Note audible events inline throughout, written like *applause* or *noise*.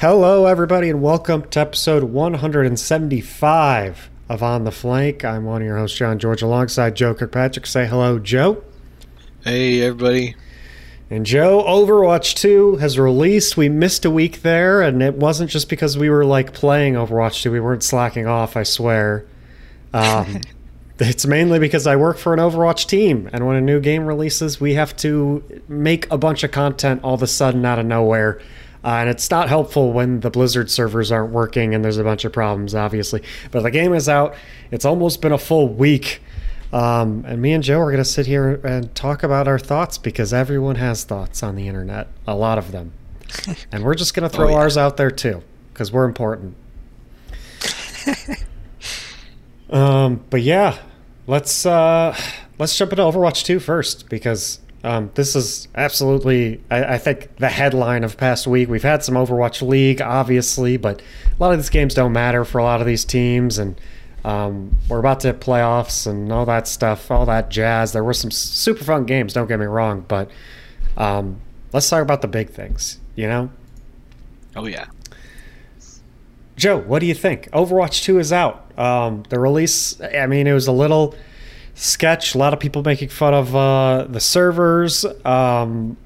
Hello, everybody, and welcome to episode 175 of On the Flank. I'm one of your hosts, John George, alongside Joe Kirkpatrick. Say hello, Joe. Hey, everybody. And Joe, Overwatch 2 has released. We missed a week there, and it wasn't just because we were like playing Overwatch 2. We weren't slacking off, I swear. Um, *laughs* it's mainly because I work for an Overwatch team, and when a new game releases, we have to make a bunch of content all of a sudden out of nowhere. Uh, and it's not helpful when the Blizzard servers aren't working and there's a bunch of problems, obviously. But the game is out. It's almost been a full week. Um, and me and Joe are going to sit here and talk about our thoughts because everyone has thoughts on the internet, a lot of them. *laughs* and we're just going to throw oh, yeah. ours out there too because we're important. *laughs* um, but yeah, let's uh, let's jump into Overwatch 2 first because um, this is absolutely, I, I, think, the headline of past week. We've had some Overwatch League, obviously, but a lot of these games don't matter for a lot of these teams, and um, we're about to hit playoffs and all that stuff, all that jazz. There were some super fun games, don't get me wrong, but um, let's talk about the big things, you know? Oh, yeah. Joe, what do you think? Overwatch 2 is out. Um, the release, I mean, it was a little sketch. A lot of people making fun of uh, the servers. Um,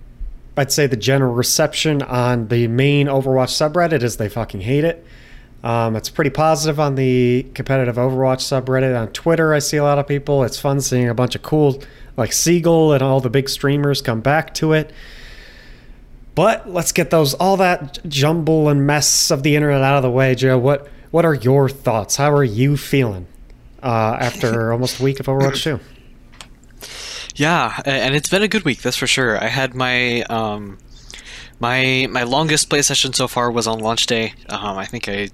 I'd say the general reception on the main Overwatch subreddit is they fucking hate it. Um, it's pretty positive on the competitive Overwatch subreddit. On Twitter, I see a lot of people. It's fun seeing a bunch of cool, like Seagull and all the big streamers come back to it. But let's get those all that jumble and mess of the internet out of the way, Joe. What what are your thoughts? How are you feeling? Uh, after *laughs* almost a week of Overwatch 2. Yeah, and it's been a good week, that's for sure. I had my um, my my longest play session so far was on launch day. Um, I think I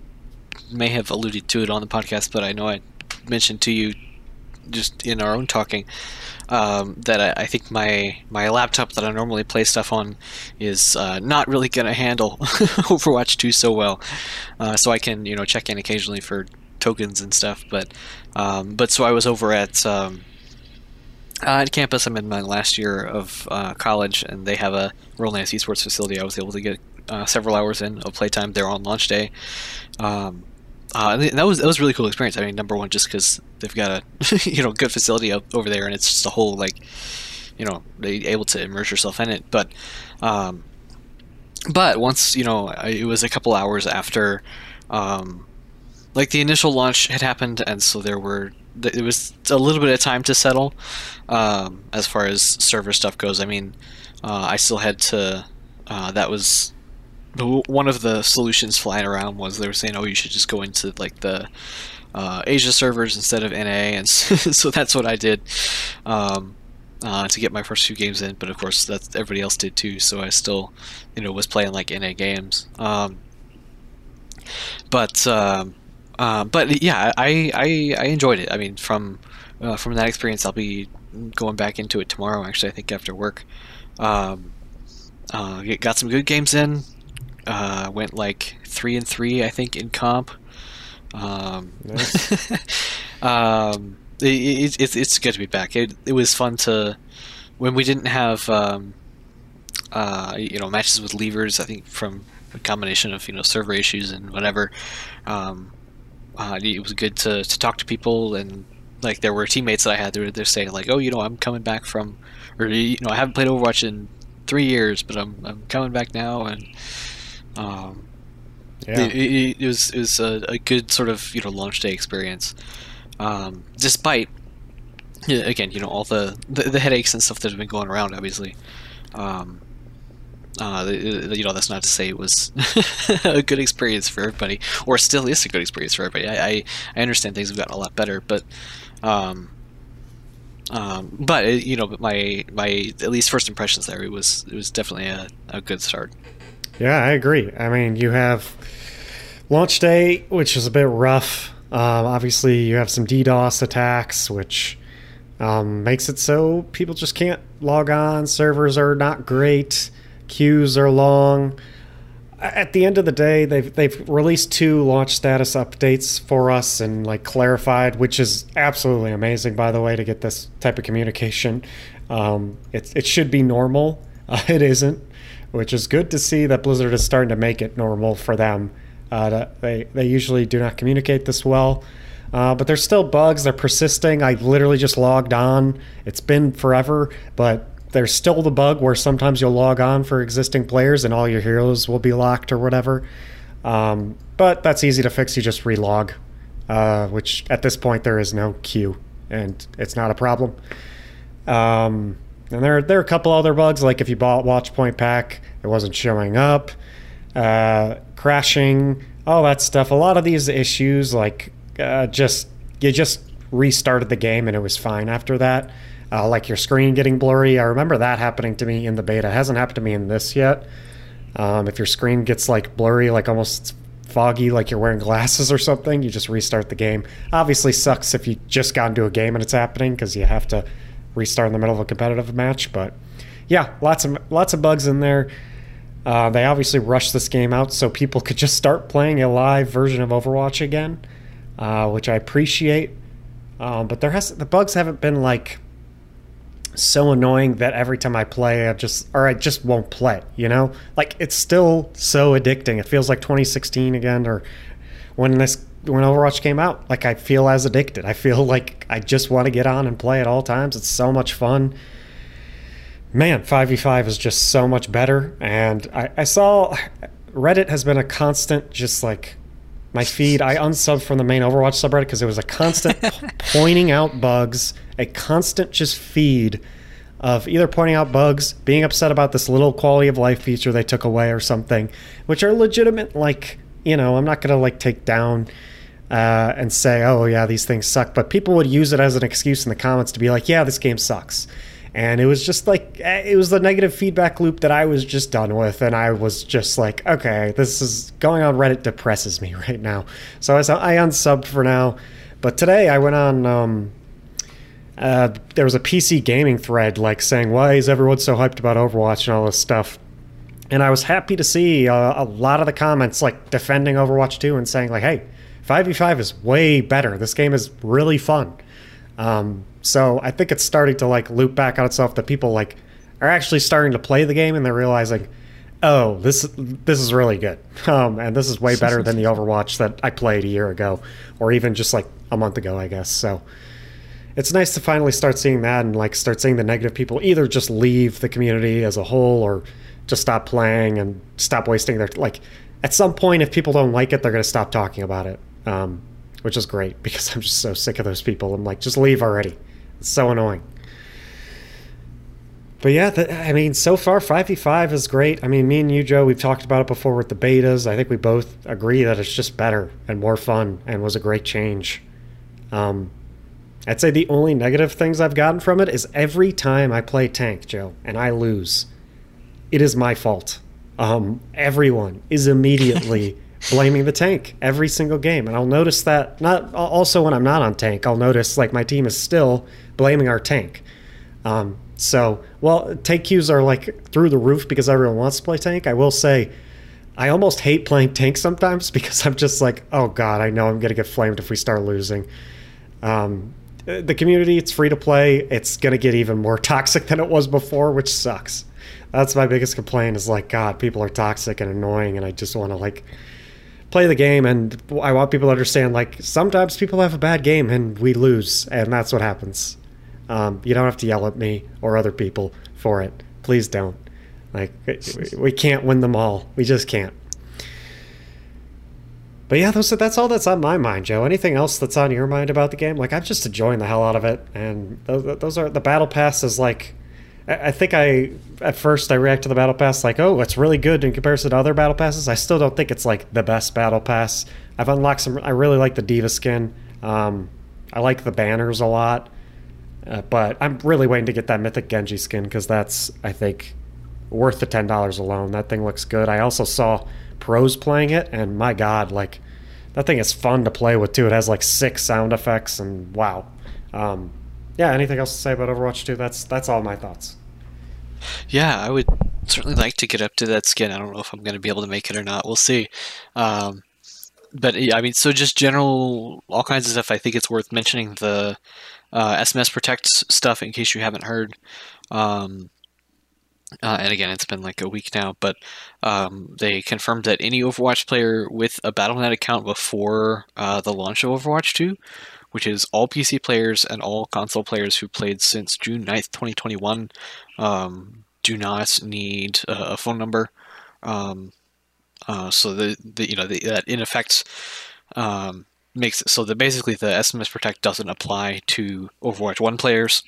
may have alluded to it on the podcast, but I know I mentioned to you just in our own talking um, that I, I, think my my laptop that I normally play stuff on is uh, not really going to handle *laughs* Overwatch 2 so well. Uh, so I can you know check in occasionally for tokens and stuff. But um, but so I was over at um, uh, at campus. I'm in my last year of uh, college, and they have a real nice esports facility. I was able to get uh, several hours in of playtime there on launch day. Um, uh, that was that was a really cool experience. I mean, number one, just because they've got a *laughs* you know good facility up over there, and it's just a whole like you know able to immerse yourself in it. But um, but once you know, I, it was a couple hours after um, like the initial launch had happened, and so there were it was a little bit of time to settle um, as far as server stuff goes. I mean, uh, I still had to. Uh, that was one of the solutions flying around was they were saying, "Oh, you should just go into like the uh, Asia servers instead of NA," and *laughs* so that's what I did um, uh, to get my first few games in. But of course, that everybody else did too, so I still, you know, was playing like NA games. Um, but um, uh, but yeah, I, I I enjoyed it. I mean, from uh, from that experience, I'll be going back into it tomorrow. Actually, I think after work. Um, uh, got some good games in. Uh, went like three and three, I think, in comp. Um, nice. *laughs* um, it, it, it's good to be back. It, it was fun to when we didn't have um, uh, you know matches with levers. I think from a combination of you know server issues and whatever. Um, uh, it was good to, to talk to people and like there were teammates that I had they're, they're saying like oh you know I'm coming back from or you know I haven't played Overwatch in three years but I'm, I'm coming back now and um, yeah. it, it, it was it was a, a, good sort of you know launch day experience um, despite again you know all the, the, the headaches and stuff that have been going around obviously um, uh, you know, that's not to say it was *laughs* a good experience for everybody, or still is a good experience for everybody. I, I, I understand things have gotten a lot better, but, um, um, but it, you know, my my at least first impressions there, it was it was definitely a, a good start. Yeah, I agree. I mean, you have launch day, which is a bit rough. Um, obviously, you have some DDoS attacks, which um, makes it so people just can't log on. Servers are not great queues are long. At the end of the day, they've they've released two launch status updates for us and like clarified, which is absolutely amazing. By the way, to get this type of communication, um, it it should be normal. *laughs* Uh, it isn't, which is good to see that Blizzard is starting to make it normal for them. Uh, they they usually do not communicate this well. Uh, but there's still bugs. They're persisting. I literally just logged on. It's been forever, but there's still the bug where sometimes you'll log on for existing players and all your heroes will be locked or whatever. Um, but that's easy to fix. You just relog, uh, which at this point there is no queue, and it's not a problem. Um, and there, there are a couple other bugs, like if you bought Watchpoint Pack, it wasn't showing up, uh, crashing, all that stuff. A lot of these issues, like uh, just you just restarted the game and it was fine after that. Uh, like your screen getting blurry. I remember that happening to me in the beta. It hasn't happened to me in this yet. Um, if your screen gets like blurry, like almost foggy, like you're wearing glasses or something, you just restart the game. Obviously, sucks if you just got into a game and it's happening because you have to restart in the middle of a competitive match. But yeah, lots of lots of bugs in there. Uh, they obviously rushed this game out so people could just start playing a live version of Overwatch again uh, which I appreciate. Um, but there has the bugs haven't been like so annoying that every time I play, I just or I just won't play. You know, like it's still so addicting. It feels like 2016 again, or when this when Overwatch came out. Like I feel as addicted. I feel *laughs* like I just want to get on and play at all times. It's so much fun. Man, 5v5 is just so much better. And I, I saw Reddit has been a constant, just like my feed. I unsubbed from the main Overwatch subreddit because it was a constant *laughs* pointing out bugs, a constant just feed of either pointing out bugs, being upset about this little quality of life feature they took away or something, which are legitimate. Like, you know, I'm not going to like take down uh, and say, oh, yeah, these things suck. But people would use it as an excuse in the comments to be like, yeah, this game sucks and it was just like eh, it was the negative feedback loop that I was just done with, and I was just like, okay, this is going on Reddit depresses me *laughs* right now. So I, I unsubbed for now, but today I went on. Um, uh, there was a PC gaming thread like saying, "Why is everyone so hyped about Overwatch and all this stuff?" And I was happy to see uh, a lot of the comments like defending Overwatch 2 and saying like, "Hey, 5v5 is way better. This game is really fun." Um, so I think it's starting to like loop back on itself that people like are actually starting to play the game and they're realizing, oh, this this is really good, *laughs* um, and this is way better than the *laughs* Overwatch that I played a year ago, or even just like a month ago, I guess. So it's nice to finally start seeing that and like start seeing the negative people either just leave the community as a whole or just stop playing and stop wasting their like. At some point, if people don't like it, they're going to stop talking about it, um, which is great *laughs* because I'm just so sick of those people. I'm like, just leave already. It's so annoying. But yeah, the, I mean, so far 5v5 is great. I mean, me and you, Joe, we've talked about it before with the betas. I think we both agree that it's just better and more fun and was a great change. Um, I'd say the only negative things I've gotten from it is every time I play tank, Joe, and I lose, it is my fault. Um, everyone is immediately *laughs* blaming the tank every single game, and I'll notice that. Not also when I'm not on tank, I'll notice like my team is still blaming our tank. Um, so, well, tank queues are like through the roof because everyone wants to play tank. I will say, I almost hate playing tank sometimes *laughs* because I'm just like, oh god, I know I'm gonna get flamed if we start losing. Um, the community, it's free to play. It's gonna get even more *laughs* toxic than it was before, which sucks. That's my biggest complaint. Is like, God, people are toxic and annoying, and I just want to like play the game and I want people to understand like sometimes people have a bad game and we lose and that's what happens. Um, you don't have to yell at me or other people for it. Please don't. Like we can't win them all. We just can't. But yeah, those, that's all that's on my mind, Joe. Anything else that's on your mind about the game? Like I'm just enjoying the hell out of it, and those, those are the battle pass is like I think I at first I react to the battle pass like, oh, it's really good in comparison to other battle passes. I still don't think it's like the best battle pass. I've unlocked some. I really like the D.Va skin. Um, I like the banners a lot, uh, but I'm really waiting to get that Mythic Genji skin because that's I think worth the ten dollars alone. That thing looks good. I also saw pros playing it, and my god, like that thing is fun to play with too. It has like six sound effects, and wow. Um, yeah, anything else to say about Overwatch 2? That's that's all my thoughts. Yeah, I would certainly like to get up to that skin. I don't know if I'm going to be able to make it or not. We'll see. Um, but yeah, I mean, so just general, all kinds of stuff. I think it's worth mentioning the uh, SMS Protect stuff in case you haven't heard. Um, Uh, and again, it's been like a week now, but um, they confirmed that any Overwatch player with a Battle.net account before uh, the launch of Overwatch 2, which is all PC players and all console players who played since June 9th, 2021, um, do not need a, a phone number. Um, uh, so the, the you know the, that in effect um, makes it so that basically the SMS Protect doesn't apply to Overwatch One players,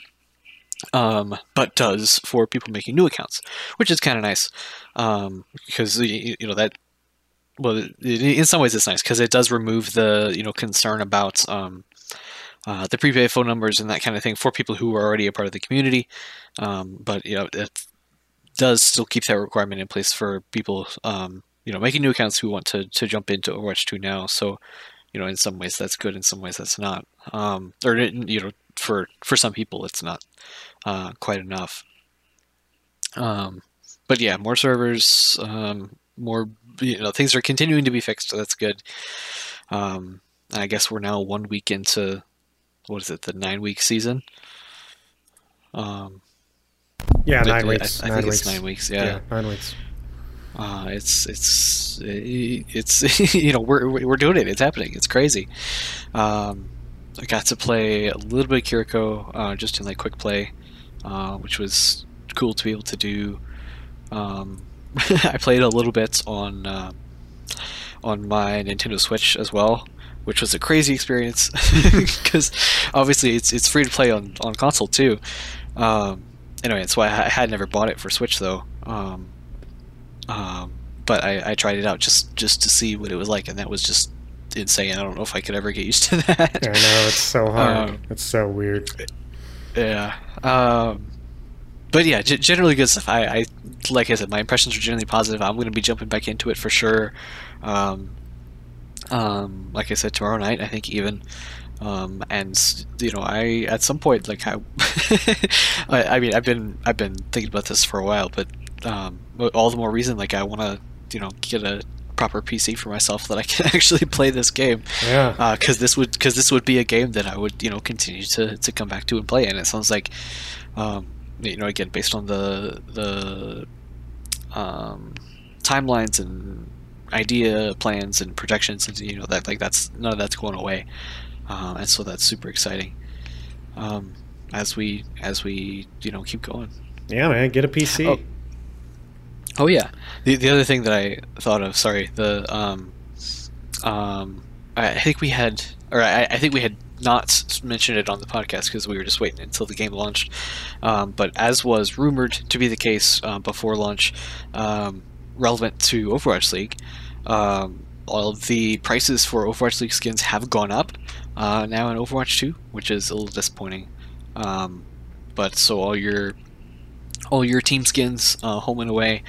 um, but does for people making new accounts, which is kind of nice um, because you know that. Well, in some ways, it's nice because it does remove the you know concern about um, uh, the prepaid phone numbers and that kind of thing for people who are already a part of the community. Um, but you know, it does still keep that requirement in place for people um, you know making new accounts who want to to jump into Overwatch 2 now. So you know, in some ways that's good, in some ways that's not. Um, or you know, for for some people it's not uh, quite enough. Um, but yeah, more servers, um, more you know, things are continuing to be fixed, so that's good. Um, I guess we're now one week into what is it, the nine week season? Um, yeah, nine weeks. I, I nine think weeks. it's nine weeks. Yeah, yeah nine weeks. Uh, it's it's it's *laughs* you know we're we're doing it. It's happening. It's crazy. Um, I got to play a little bit of Kiriko uh, just in like quick play, uh, which was cool to be able to do. Um, *laughs* I played a little bit on uh, on my Nintendo Switch as well, which was a crazy experience *laughs* *laughs* because obviously it's it's free to play on on console too. Um, anyway, that's why I had never bought it for Switch though. Um, um, but I, I, tried it out just just to see what it was like, and that was just insane. I don't know if I could ever get used to that. I know it's so hard. Um, it's so weird. Yeah. Um, but yeah, g- generally good stuff. I, I, like I said, my impressions are generally positive. I'm going to be jumping back into it for sure. Um, um, like I said, tomorrow night, I think even. Um, and you know, I at some point, like I, *laughs* I, I mean, I've been I've been thinking about this for a while, but um, all the more reason like I want to you know get a proper PC for myself that I can *laughs* actually play this game. Yeah. Because uh, this would because this would be a game that I would you know continue to, to come back to and play. And it sounds like, um, you know, again based on the the um, timelines and idea plans and projections and you know that like that's none of that's going away, uh, and so that's super exciting. Um, as we as we you know keep going. Yeah, man, get a PC. Oh, Oh yeah. The the other thing that I thought of, sorry, the um, um, I think we had, or I, I think we had not mentioned it on the podcast because we were just waiting until the game launched. Um, but as was rumored to be the case uh, before launch, um, relevant to Overwatch League, um, all of the prices for Overwatch League skins have gone up uh, now in Overwatch 2, which is a little disappointing. Um, but so all your all your team skins, uh, home and away.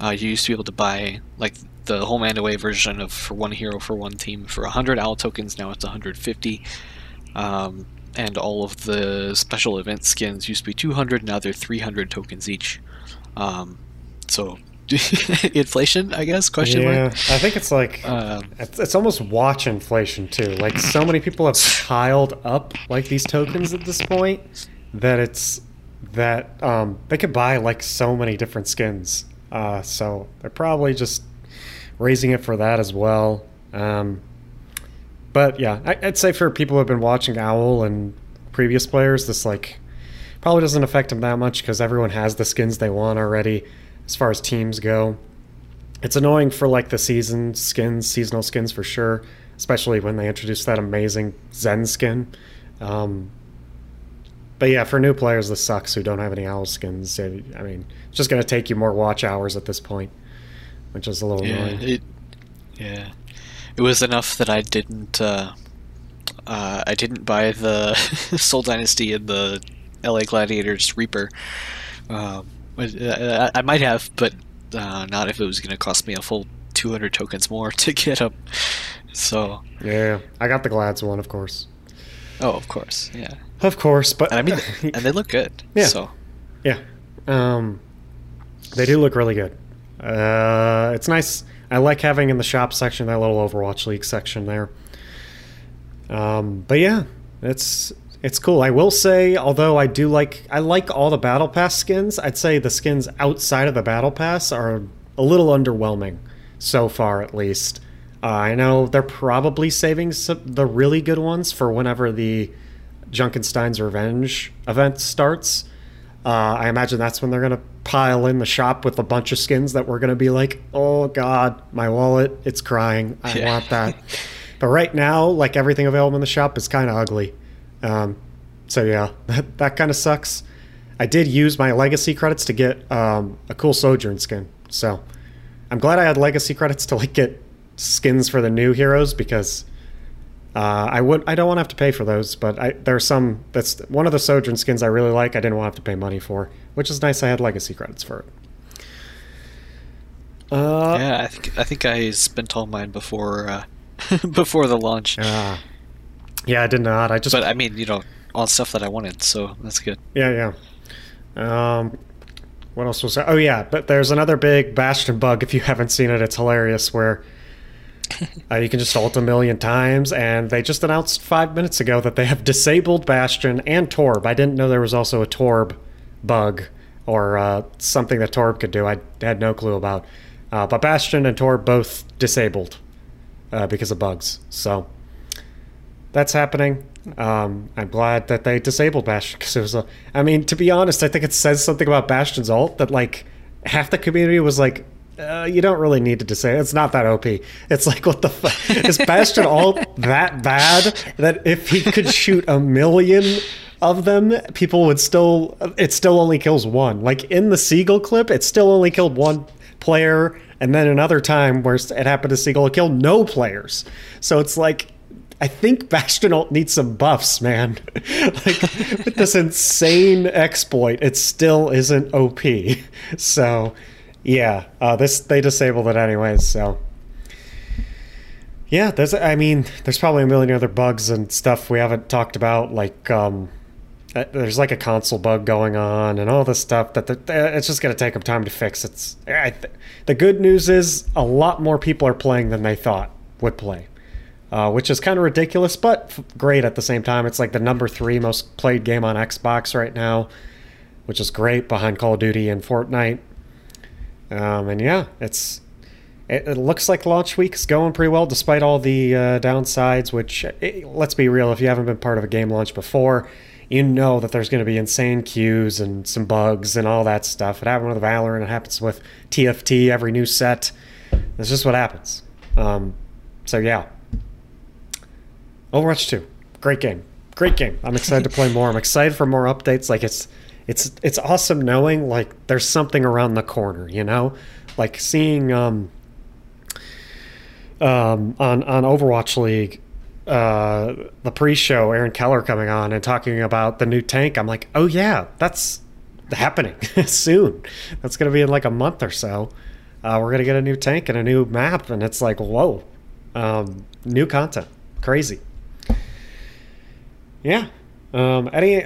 Uh, you used to be able to buy like the home and away version of for one hero for one team for 100 owl tokens. Now it's 150. Um, and all of the special event skins used to be 200. Now they're 300 tokens each. Um, so *laughs* inflation, I guess? Question yeah, mark. I think it's like um, it's, it's, almost watch inflation too. Like so many people have piled up like these tokens at this point that it's that um, they could buy like so many different skins. Uh, so they're probably just raising it for that as well. Um, but yeah, I, would say for people who have been watching Owl and previous players, this like probably doesn't affect them that much because everyone has the skins they want already as far as teams go. It's annoying for like the season skins, seasonal skins for sure, especially when they introduce that amazing Zen skin. Um, but yeah, for new players, this sucks who don't have any owl skins. I mean, it's just going to take you more watch hours at this point, which is a little yeah, annoying. It, yeah, it was enough that I didn't. Uh, uh, I didn't buy the *laughs* Seoul Dynasty and the LA Gladiators Reaper. Um, I, I, might have, but uh, not if it was going to cost me a full 200 tokens more *laughs* to get them. So yeah, I got the Glads one, of course. Oh, of course, yeah. Of course, but and I mean, *laughs* and they look good. Yeah. So. Yeah. Um, they do look really good. Uh, it's nice. I like having in the shop section that little Overwatch League section there. Um, but yeah, it's It's cool. I will say, although I do like I like all the battle pass skins, I'd say the skins outside of the battle pass are a little underwhelming so far, at least. Uh, I know they're probably saving some, the really good ones for whenever the Junkenstein's Revenge event starts. Uh, I imagine that's when they're going to pile in the shop with a bunch of skins that we're going to be like, oh God, my wallet, it's crying. I yeah. want that. *laughs* but right now, like everything available in the shop is kind of ugly. Um, so yeah, *laughs* that, that kind of sucks. I did use my legacy credits to get um, a cool Sojourn skin. So I'm glad I had legacy credits to like get skins for the new heroes because uh, I would I don't want to have to pay for those. But I, there are some that's one of the Sojourn skins I really like. I didn't want to have to pay money for, which is nice. I had legacy credits for it. Uh, yeah, I think I think I spent all mine before uh, *laughs* before the launch. Uh, yeah, I did not. I just. But I mean, you know, all stuff that I wanted, so that's good. Yeah, yeah. Um, what else was there? Oh yeah, but there's another big Bastion bug. If you haven't seen it, it's hilarious. Where *laughs* uh, you can just ult a million times, and they just announced five minutes ago that they have disabled Bastion and Torb. I didn't know there was also a Torb bug or uh, something that Torb could do. I had no clue about. Uh, but Bastion and Torb both disabled uh, because of bugs. So that's happening. Um, I'm glad that they disabled Bastion because it was a. I mean, to be honest, I think it says something about Bastion's ult that like half the community was like, uh, you don't really need to disable. It's not that OP. It's like what the fuck is Bastion ult that bad that if he could shoot a million of them, people would still. It still only kills one. Like in the Seagull clip, it still only killed one player, and then another time where it happened to Seagull, it killed no players. So it's like I think Bastion ult needs some buffs, man. *laughs* like with this insane exploit, it still isn't OP. *laughs* So, yeah, uh, this they disabled it anyways. So, yeah, there's. I mean, there's probably a million other bugs and stuff we haven't talked about. Like, um, uh, there's like a console bug going on and all this stuff that the, it's just gonna take them time to fix. It's I, the good news is a lot more people are playing than they thought would play uh, which is kind of ridiculous, but f- great at the same time. It's like the number three most played game on Xbox right now, which is great behind Call of Duty and Fortnite. Um, and yeah, it's it, it, looks like launch week is going pretty well despite all the uh, downsides. Which it, eh, let's be real, if you haven't been part of a game launch before, you know that there's going to be insane queues and some bugs and all that stuff. It happened with Valorant. And it happens with TFT. Every new set. That's just what happens. Um, so yeah, Overwatch 2. Great game. Great game. I'm excited to play more. I'm excited for more updates. Like it's it's it's awesome knowing like there's something around the corner, you know? Like seeing um um on on Overwatch League uh the pre-show Aaron Keller coming on and talking about the new tank. I'm like, "Oh yeah, that's happening *laughs* soon. That's to be in like a month or so. Uh, we're to get a new tank and a new map and it's like, "Whoa." Um, new content. Crazy. Yeah. Um, any,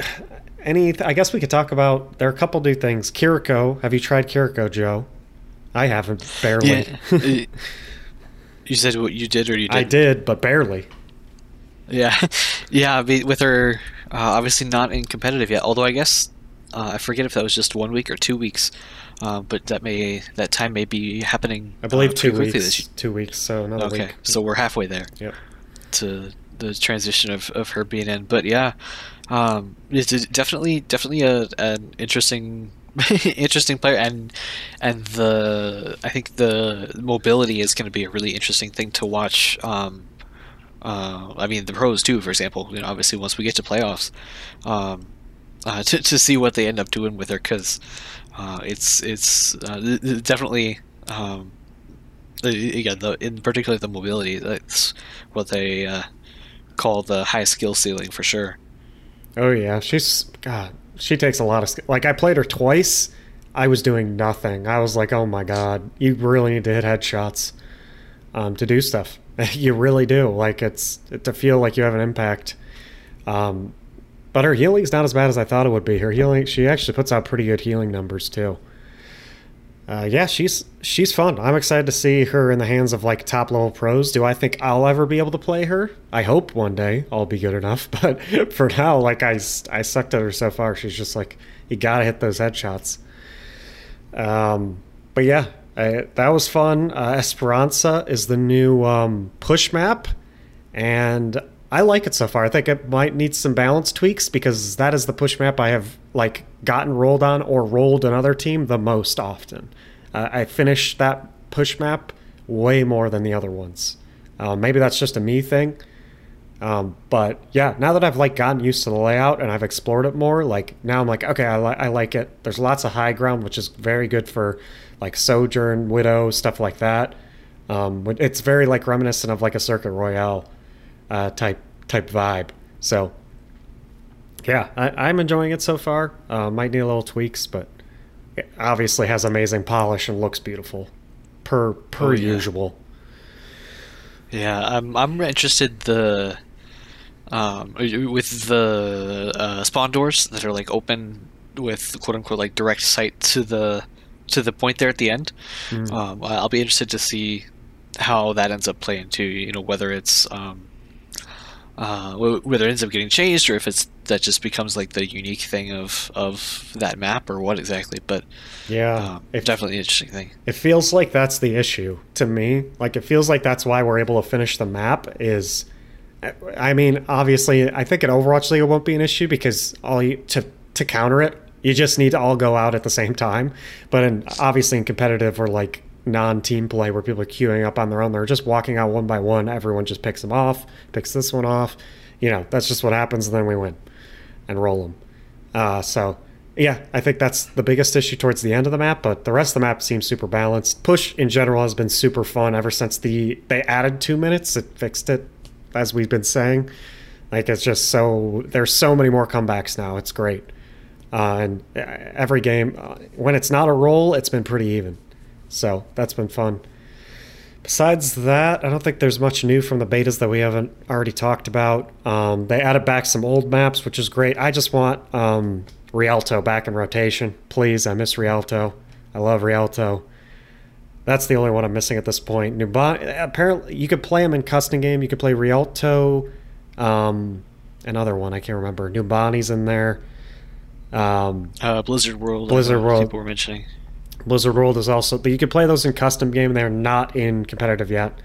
any. I guess we could talk about. There are a couple new things. Kiriko. Have you tried Kiriko, Joe? I haven't. Barely. Yeah. you said what you did, or you did? I did, but barely. Yeah, *laughs* yeah. With her, uh, obviously not in competitive yet. Although I guess uh, I forget if that was just one week or two weeks. Uh, but that may that time may be happening. I believe uh, two weeks. Two weeks. So another okay, week. so we're halfway there. Yep. To the transition of, of her being in. But yeah, um, it's definitely definitely a an interesting *laughs* interesting player and and the I think the mobility is going to be a really interesting thing to watch. Um, uh, I mean the pros too, for example. You know, obviously once we get to playoffs, um, uh, *laughs* to to see what they end up doing with her because uh, it's it's uh, definitely. Um, again, the, in particular the mobility, that's what they uh, call the high skill ceiling for sure. Oh yeah, she's God. She takes a lot of. Like I played her twice. I was doing nothing. I was like, oh my god, you really need to hit headshots um, to do stuff. *laughs* you really do. Like it's to feel like you have an impact. Um, but her healing's not as bad as I thought it would be. Her healing, she actually puts out pretty good healing numbers too. Uh, yeah, she's she's fun. I'm excited to see her in the hands of like top level pros. Do I think I'll ever be able to play her? I hope one day I'll be good enough. *laughs* But for now, like I I sucked at her so far. She's just like you gotta hit those headshots. Um, but yeah, I, that was fun. Uh, Esperanza is the new um, push map, and I like it so far. I think it might need some balance tweaks because that is the push map I have like gotten rolled on or rolled another team the most often. Uh, I finished that push map way more than the other ones. Uh, maybe that's just a me thing. Um, but yeah, now that I've like gotten used to the layout and I've explored it more, like now I'm like, okay, I, li- I like it. There's lots of high ground, which is very good for like Sojourn, Widow, stuff like that. Um, it's very like reminiscent of like a Circuit Royale uh, type type vibe. So yeah, I, am enjoying it so far. Uh, might need a little tweaks, but it obviously has amazing polish and looks beautiful, per per oh, yeah. usual. Yeah, I'm I'm interested the um, with the uh, spawn doors that are like open with quote unquote like direct sight to the to the point there at the end. Mm. Um, I'll be interested to see how that ends up playing too. You know whether it's um, uh, whether it ends up getting changed or if it's that just becomes like the unique thing of of that map or what exactly. But yeah, um, it, definitely an interesting thing. It feels like that's the issue to me. Like it feels like that's why we're able to finish the map. Is I mean, obviously, I think in Overwatch League it won't be an issue because all you to to counter it, you just need to all go out at the same time. But in obviously in competitive or like non-team play where people are queuing up on their own. They're just walking out one by one. Everyone just picks them off, picks this one off. You know, that's just what happens, and then we win and roll them. Uh, so, yeah, I think that's the biggest issue towards the end of the map, but the rest of the map seems super balanced. Push in general has been super fun ever since the they added two minutes. It fixed it, as we've been saying. Like it's just so there's so many more comebacks now. It's great, uh, and uh, every game uh, when it's not a roll, it's been pretty even. So that's been fun. Besides that, I don't think there's much new from the betas that we haven't already talked about. Um, they added back some old maps, which is great. I just want um, Rialto back in rotation. Please, I miss Rialto. I love Rialto. That's the only one I'm missing at this point. Nuban- apparently, you could play them in custom game. You could play Rialto, um, another one I can't remember. Numbani's in there. Um, uh, Blizzard World. Blizzard World. People were mentioning. Blizzard World is also, you can play those in custom game. They're not in competitive yet.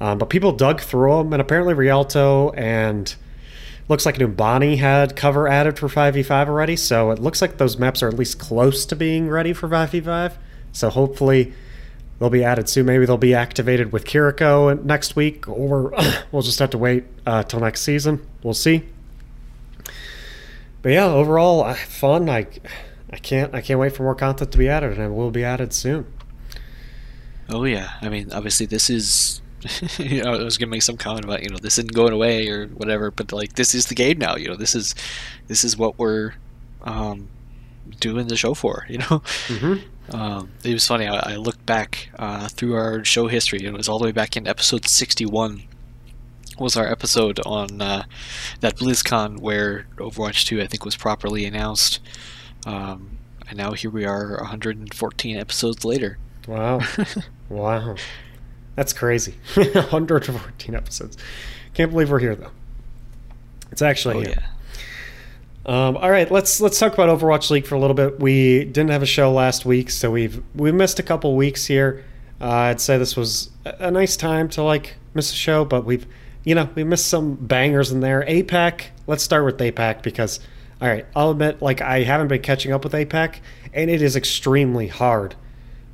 Um, but people dug through them, and apparently Rialto and looks like Numbani had cover added for 5v5 already. So it looks like those maps are at least close to being ready for 5v5. So hopefully they'll be added soon. Maybe they'll be activated with Kiriko next week, or *coughs* we'll just have to wait uh, till next season. We'll see. But yeah, overall, fun. I I can't I can't wait for more content to be added, and it will be added soon. Oh yeah, I mean, obviously this is. *laughs* you know, I was gonna make some comment about you know this isn't going away or whatever, but like this is the game now. You know, this is this is what we're um, doing the show for. You know, mm-hmm. *laughs* um, it was funny. I, I looked back uh, through our show history, and it was all the way back in episode sixty-one. Was our episode on uh, that BlizzCon where Overwatch 2 I think was properly announced. Um, and now here we are 114 episodes later. Wow. *laughs* wow. That's crazy. *laughs* 114 episodes. Can't believe we're here though. It's actually oh, here. yeah. Um, all right, let's let's talk about Overwatch League for a little bit. We didn't have a show last week, so we've we missed a couple weeks here. Uh, I'd say this was a nice time to like miss a show, but we've you know we missed some bangers in there. APAC. Let's start with APAC because all right, I'll admit, like I haven't been catching up with APAC, and it is extremely hard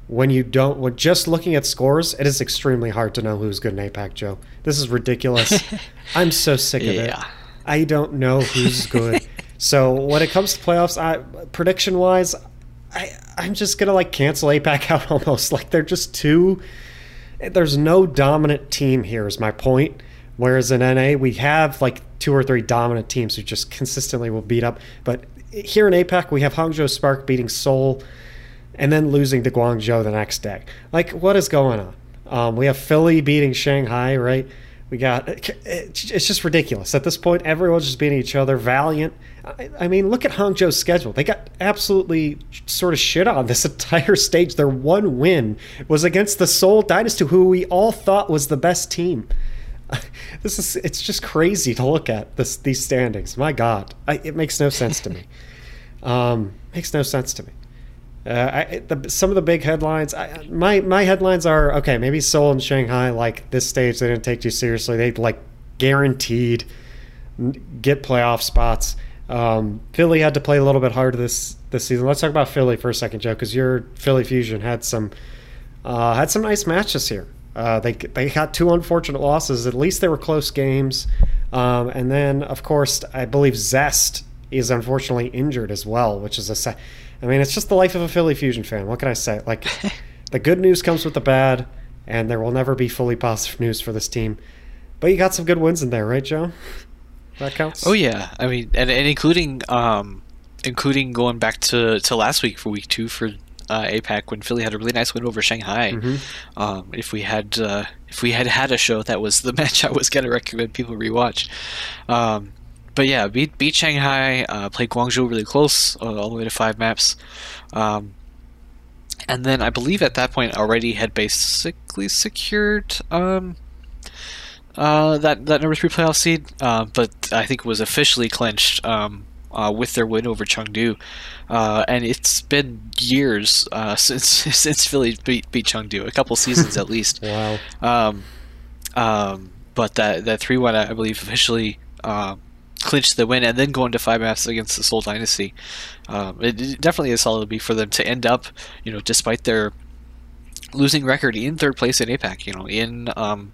when you don't. When just looking at scores, it is extremely hard to know who's good in APAC. Joe, this is ridiculous. *laughs* I'm so sick of yeah. it. I don't know who's good. *laughs* so when it comes to playoffs, I, prediction wise, I I'm just gonna like cancel APAC out *laughs* almost. Like they're just too. There's no dominant team here. Is my point. Whereas in NA, we have like two or three dominant teams who just consistently will beat up. But here in APAC, we have Hangzhou Spark beating Seoul and then losing to Guangzhou the next day. Like, what is going on? Um, we have Philly beating Shanghai, right? We got it's just ridiculous at this point. Everyone's just beating each other. Valiant. I, I mean, look at Hangzhou's schedule. They got absolutely sort of shit on this *laughs* entire stage. Their one win was against the Seoul Dynasty, who we all thought was the best team. *laughs* This is it's just crazy to look at this these standings. My God, I, it makes no sense to me. *laughs* Um, makes no sense to me. Uh, I, the, some of the big headlines. I, my my headlines are okay. Maybe Seoul and Shanghai, like this stage, they didn't take too seriously. They like guaranteed get playoff spots. Um, Philly had to play a little bit harder this this season. Let's talk about Philly for a second, Joe, because your Philly Fusion had some uh, had some nice matches here. Uh, they they had two unfortunate losses. At least they were close games. Um, and then, of course, I believe Zest is unfortunately injured as well, which is a. I mean, it's just the life of a Philly Fusion fan. What can I say? Like, *laughs* the good news comes with the bad, and there will never be fully positive news for this team. But you got some good wins in there, right, Joe? That counts. Oh yeah, I mean, and, and including um, including going back to, to last week for week two for uh, APAC when Philly had a really nice win over Shanghai. Mm-hmm. Um, if we had uh, if we had had a show that was the *laughs* match I was gonna recommend people rewatch. Um, but yeah, beat beat Shanghai, uh, played Guangzhou really close, uh, all the way to five maps, um, and then I believe at that point already had basically secured um, uh, that that number three playoff seed, uh, but I think it was officially clinched um, uh, with their win over Chengdu, uh, and it's been years *laughs* since since Philly beat beat Chengdu, a couple seasons at *laughs* least. Wow. Um, um, but that that three one I believe officially clinch the win and then go to five maps against the Seoul Dynasty. Um, it definitely is solid for them to end up, you know, despite their losing record in third place in APAC, you know, in um,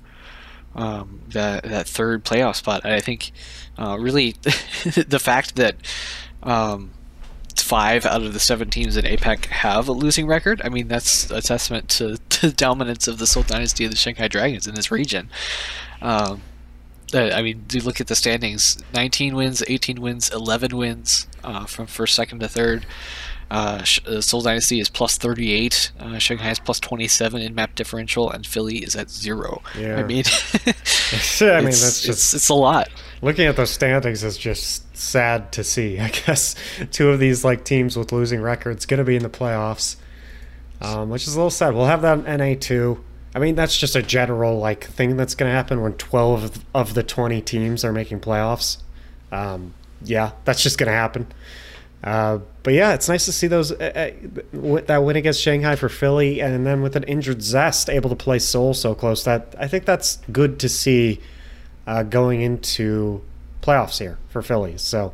um, that that third playoff spot. I think uh, really *laughs* the fact that um, five out of the seven teams in APAC have a losing record. I mean, that's a testament to, *laughs* the dominance of the Seoul Dynasty of the Shanghai Dragons in this region. Um, uh, I mean, do look at the standings: 19 wins, 18 wins, 11 wins uh, from first, second to third. Uh, uh Seoul Dynasty is plus 38. Uh, Shanghai is plus 27 in map differential, and Philly is at zero. Yeah. I mean, *laughs* *laughs* I mean that's just it's, it's, a lot. Looking at those standings is just sad to see. I *laughs* guess two of these like teams with losing records going to be in the playoffs, um, which is a little sad. We'll have that in NA two. I mean, that's just a general like thing that's going to happen when 12 of the 20 teams are making playoffs. Um, yeah, that's just going to happen. Uh, but yeah, it's nice to see those uh, uh, that win against Shanghai for Philly, and then with an injured Zest able to play Seoul so close. That I think that's good to see uh, going into playoffs here for Philly. So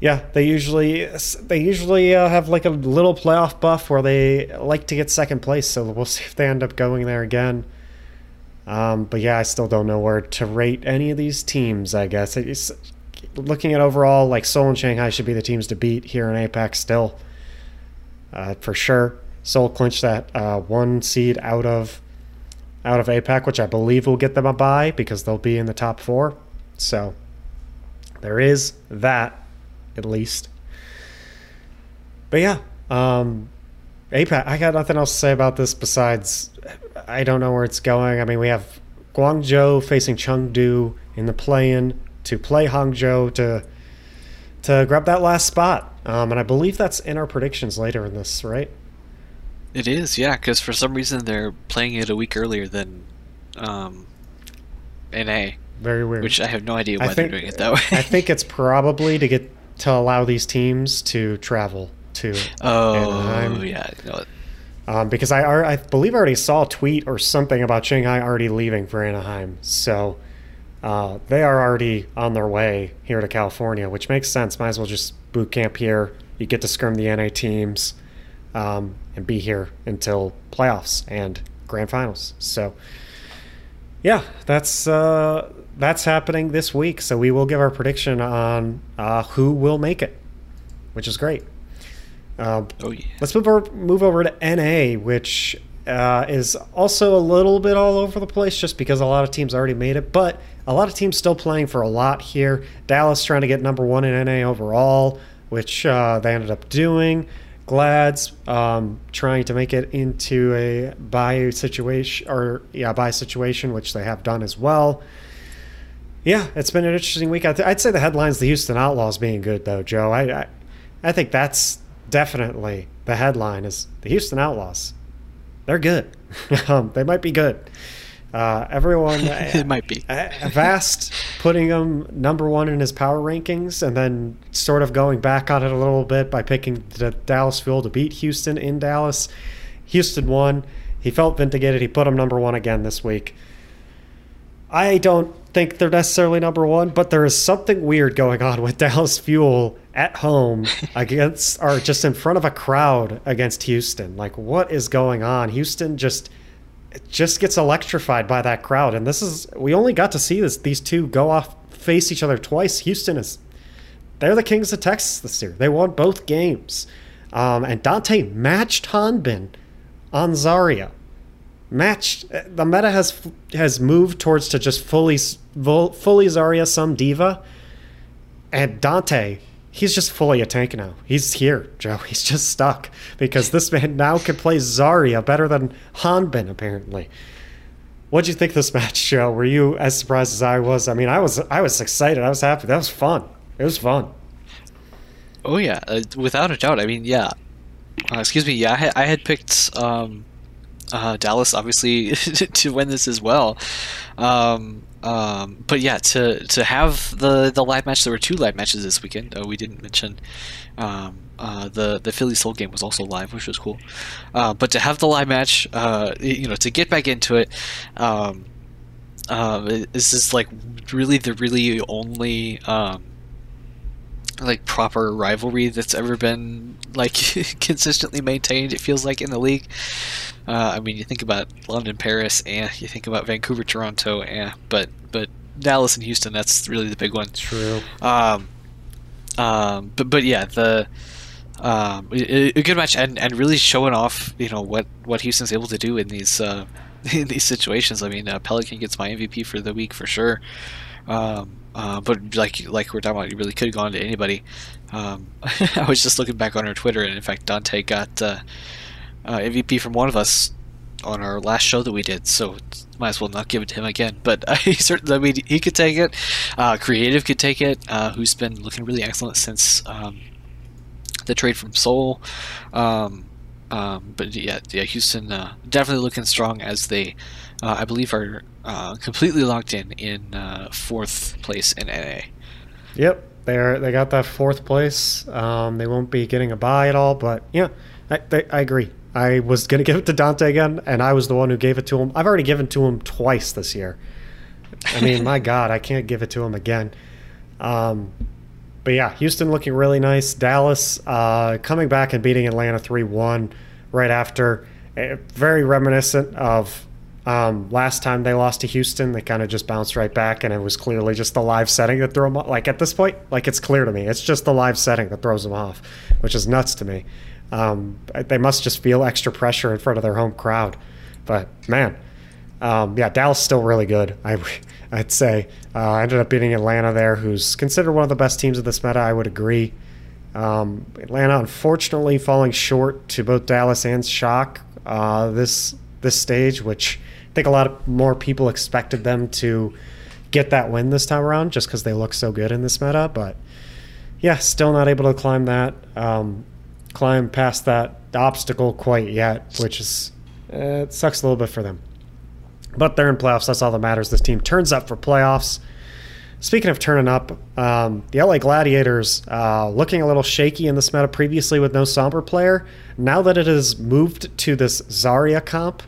yeah, they usually they usually uh, have like a little playoff buff where they like to get second place. So we'll *laughs* see if they end up going there again. Um, but yeah, I still don't know where to rate any of these teams. I guess it's, looking at overall, like Seoul and Shanghai should be the teams to beat here in APAC still, uh, for sure. Seoul clinched that uh, one seed out of out of APAC, which I believe will get them a bye because they'll be in the top four. So there is that at least. But yeah, um, APAC. I got nothing else to say about this besides I don't know where it's going. I mean, we have Guangzhou facing Chengdu in the play-in to play Hangzhou to to grab that last spot. Um, and I believe that's in our predictions later in this, right? It is, yeah, because for some reason they're playing it a week earlier than um, NA. Very weird. Which I have no idea why think, they're doing it that *laughs* way. I think it's probably to get to allow these teams to travel to oh Anaheim. yeah no. um, because I I believe I already saw a tweet or something about Shanghai already leaving for Anaheim so uh, they are already on their way here to California which makes sense might as well just boot camp here you get to scrim the NA teams um, and be here until playoffs and grand finals so yeah that's uh, that's happening this week. So we will give our prediction on uh, who will make it, which is great. Uh, oh yeah. Let's move over, move over to NA, which uh, is also a little bit all over the place, just because a lot of teams already made it, but a lot of teams still playing for a lot here. Dallas trying to get number one in NA overall, which uh, they ended up doing. Glads um, trying to make it into a bye situation or yeah bye situation, which they have done as well. Yeah, it's been an interesting week. I would say the headlines: the Houston Outlaws being good, though, Joe. I, I, I think that's definitely the headline: is the Houston Outlaws. They're good. *laughs* um, they might be good. Uh, everyone, *laughs* it might be Vast putting him number one in his power rankings, and then sort of going back on it a little bit by picking the Dallas Fuel to beat Houston in Dallas. Houston won. He felt vindicated. He put him number one again this week. I don't think they're necessarily number one, but there is something weird going on with *laughs* Dallas Fuel at home against or just in front of a crowd against Houston. Like, what is going on? Houston just it just gets electrified by that crowd. And this is we only got to see this these two go off face each other twice. Houston is they're the Kings of Texas this year. They won both games. Um, and Danteh matched Hanbin on Zarya. Matched the meta has has moved towards to just fully fully Zarya some D.Va. And Danteh he's just fully a tank now. He's here, Joe. He's just stuck because this man now can play Zarya better than Hanbin, apparently. What'd you think this match, Joe? Were you as surprised as I was? I mean, I was I was excited. I was happy. That was fun. It was fun. Oh yeah, uh, without a doubt. I mean, yeah. Uh, excuse me. Yeah, I had, I had picked um, uh, Dallas obviously *laughs* to win this as well. Um, um, but yeah, to to have the the live match, there were two live matches this weekend. Uh, we didn't mention um, uh, the the Philly Soul game was also live, which was cool. Uh, but to have the live match, uh, you know, to get back into it, um, uh, this is like really the really only um, like proper rivalry that's ever been like *laughs* consistently maintained. It feels like in the league. Uh, I mean, you think about London, Paris, and you think about Vancouver, Toronto, and but but Dallas and Houston. That's really the big one. True. Um, um, but but yeah, the um, a, a good match and, and really showing off, you know, what what Houston's able to do in these uh, *laughs* in these situations. I mean, uh, Pelican gets my MVP for the week for sure. Um, uh, but like like we're talking about, you really could have gone to anybody. Um, *laughs* I was just looking back on her Twitter, and in fact, Danteh got uh, uh, MVP from one of us on our last show that we did. So might as well not give it to him again. But uh, *laughs* he certainly, I mean, he could take it. Uh, Creative could take it, uh, who's been looking really excellent since um, the trade from Seoul. Um, um, but yeah, yeah, Houston definitely looking strong as they, I believe, are uh, completely locked in in uh, fourth place in NA. Yep, they're they got that fourth place. Um, they won't be getting a bye at all, but yeah, I, they, I agree. I was gonna *laughs* give it to Danteh again, and I was the one who gave it to him. I've already given to him twice this year. I mean, my *laughs* God, I can't give it to him again. Um, but yeah, Houston looking really nice. Dallas uh, coming back and beating Atlanta three one right after. Eh, very reminiscent of um, last time they lost to Houston, they kind of just bounced right back, and it was clearly just the live setting that threw them off. Like at this point, like it's clear to me, it's just the live setting that throws them off, which is nuts to me. Um, they must just feel extra pressure in front of their home crowd. But man, um, yeah, Dallas still really good. I, *laughs* I'd say uh, I ended up beating Atlanta there, who's considered one of the best teams of this meta. I would agree. Um, Atlanta, unfortunately, falling short to both Dallas and Shock uh, this this stage, which I think a lot more people expected them to get that win this time around just because they look so good in this meta. But yeah, still not able to climb that, um, climb past that obstacle quite yet, which is uh, it sucks a little bit for them. But they're in playoffs. That's all that matters. This team turns up for playoffs. Speaking of turning up, um, the LA Gladiators uh, looking a little shaky in this meta previously with no Sombra player. Now that it has moved to this Zarya comp,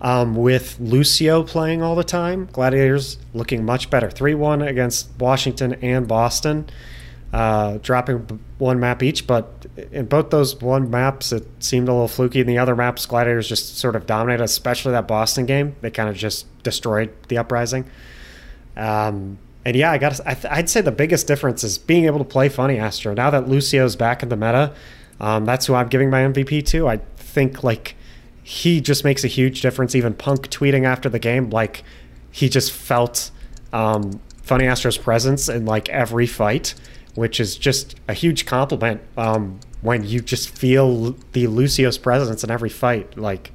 um, with Lucio playing all the time. Gladiators looking much better. 3 1 against Washington and Boston, uh, dropping one map each. But in both those one maps, it seemed a little fluky. In the other maps, Gladiators just sort of dominated, especially that Boston game. They kind of just destroyed the Uprising. Um, and yeah, I got. I'd say the biggest difference is being able to play FunnyAstro. Now that Lucio's back in the meta, um, that's who I'm giving my MVP to. I think like he just makes a huge difference. Even Punk tweeting after the game, like he just felt um, FunnyAstro's presence in like every fight, which is just a huge compliment. Um, when you just feel the Lucio's presence in every fight. Like,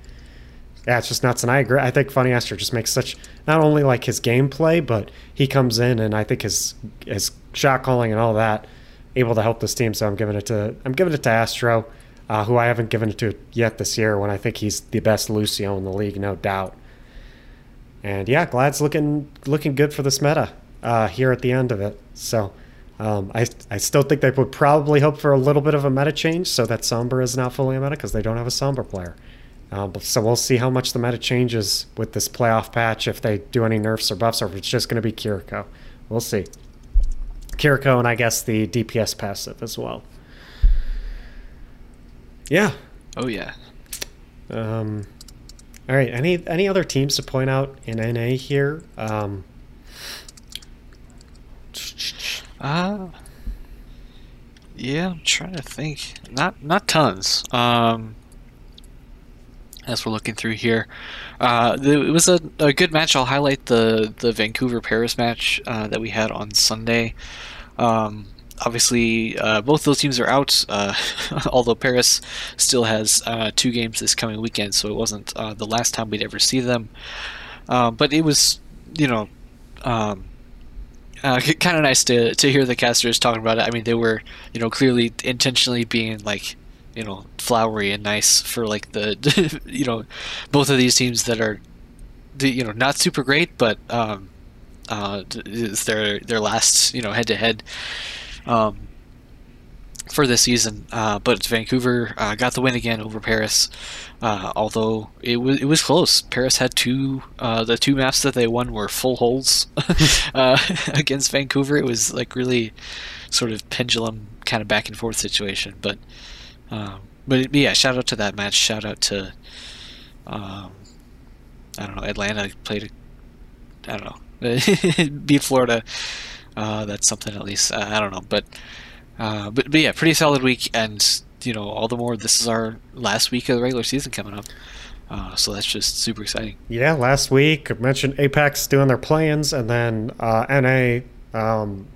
yeah, it's just nuts. And I agree. I think FunnyAstro just makes such not only like his gameplay, but he comes in and I think his his shot calling and all that able to help this team. So I'm giving it to I'm giving it to Astro, uh, who I haven't given it to yet this year. When I think he's the best Lucio in the league, no doubt. And yeah, Glad's looking looking good for this meta uh, here at the end of it. So. Um, I, I still think they would probably hope for a little bit of a meta change so that Sombra is not fully a meta because they don't have a Sombra player. Uh, so we'll see how much the meta changes with this playoff patch if they do any nerfs or buffs or if it's just going to be Kiriko. We'll see. Kiriko and I guess the DPS passive as well. Yeah. Oh yeah. Um, all right. Any any other teams to point out in NA here? Um, uh, yeah, I'm trying to think. Not not tons. Um, as we're looking through here, uh, it was a, a good match. I'll highlight the the Vancouver Paris match uh, that we had on Sunday. Um, obviously, uh, both those teams are out. Uh, *laughs* although Paris still has uh, two games this coming weekend, so it wasn't uh, the last time we'd ever see them. but it was, you know. Um, uh, kind of nice to to hear the casters talking about it. I mean, they were you know clearly intentionally being like you know flowery and nice for like the *laughs* you know both of these teams that are you know not super great, but um, uh, it's their their last you know head to head for this season. Uh, but Vancouver uh, got the win again over Paris. Uh, although it was it was close. Paris had two uh, the two maps that they won were full holds *laughs* *laughs* uh, *laughs* against Vancouver. It was like really sort of pendulum kind of back and forth situation. But um, but yeah, shout out to that match. Shout out to um, I don't know Atlanta played a, I don't know beat Florida. Uh, that's something at least. I don't know, but uh, but but yeah, pretty solid week, and you know all the more this is our last week of the regular season coming up. Uh, so that's just super exciting. Yeah, last week I mentioned APAC doing their plans, and then uh, NA um,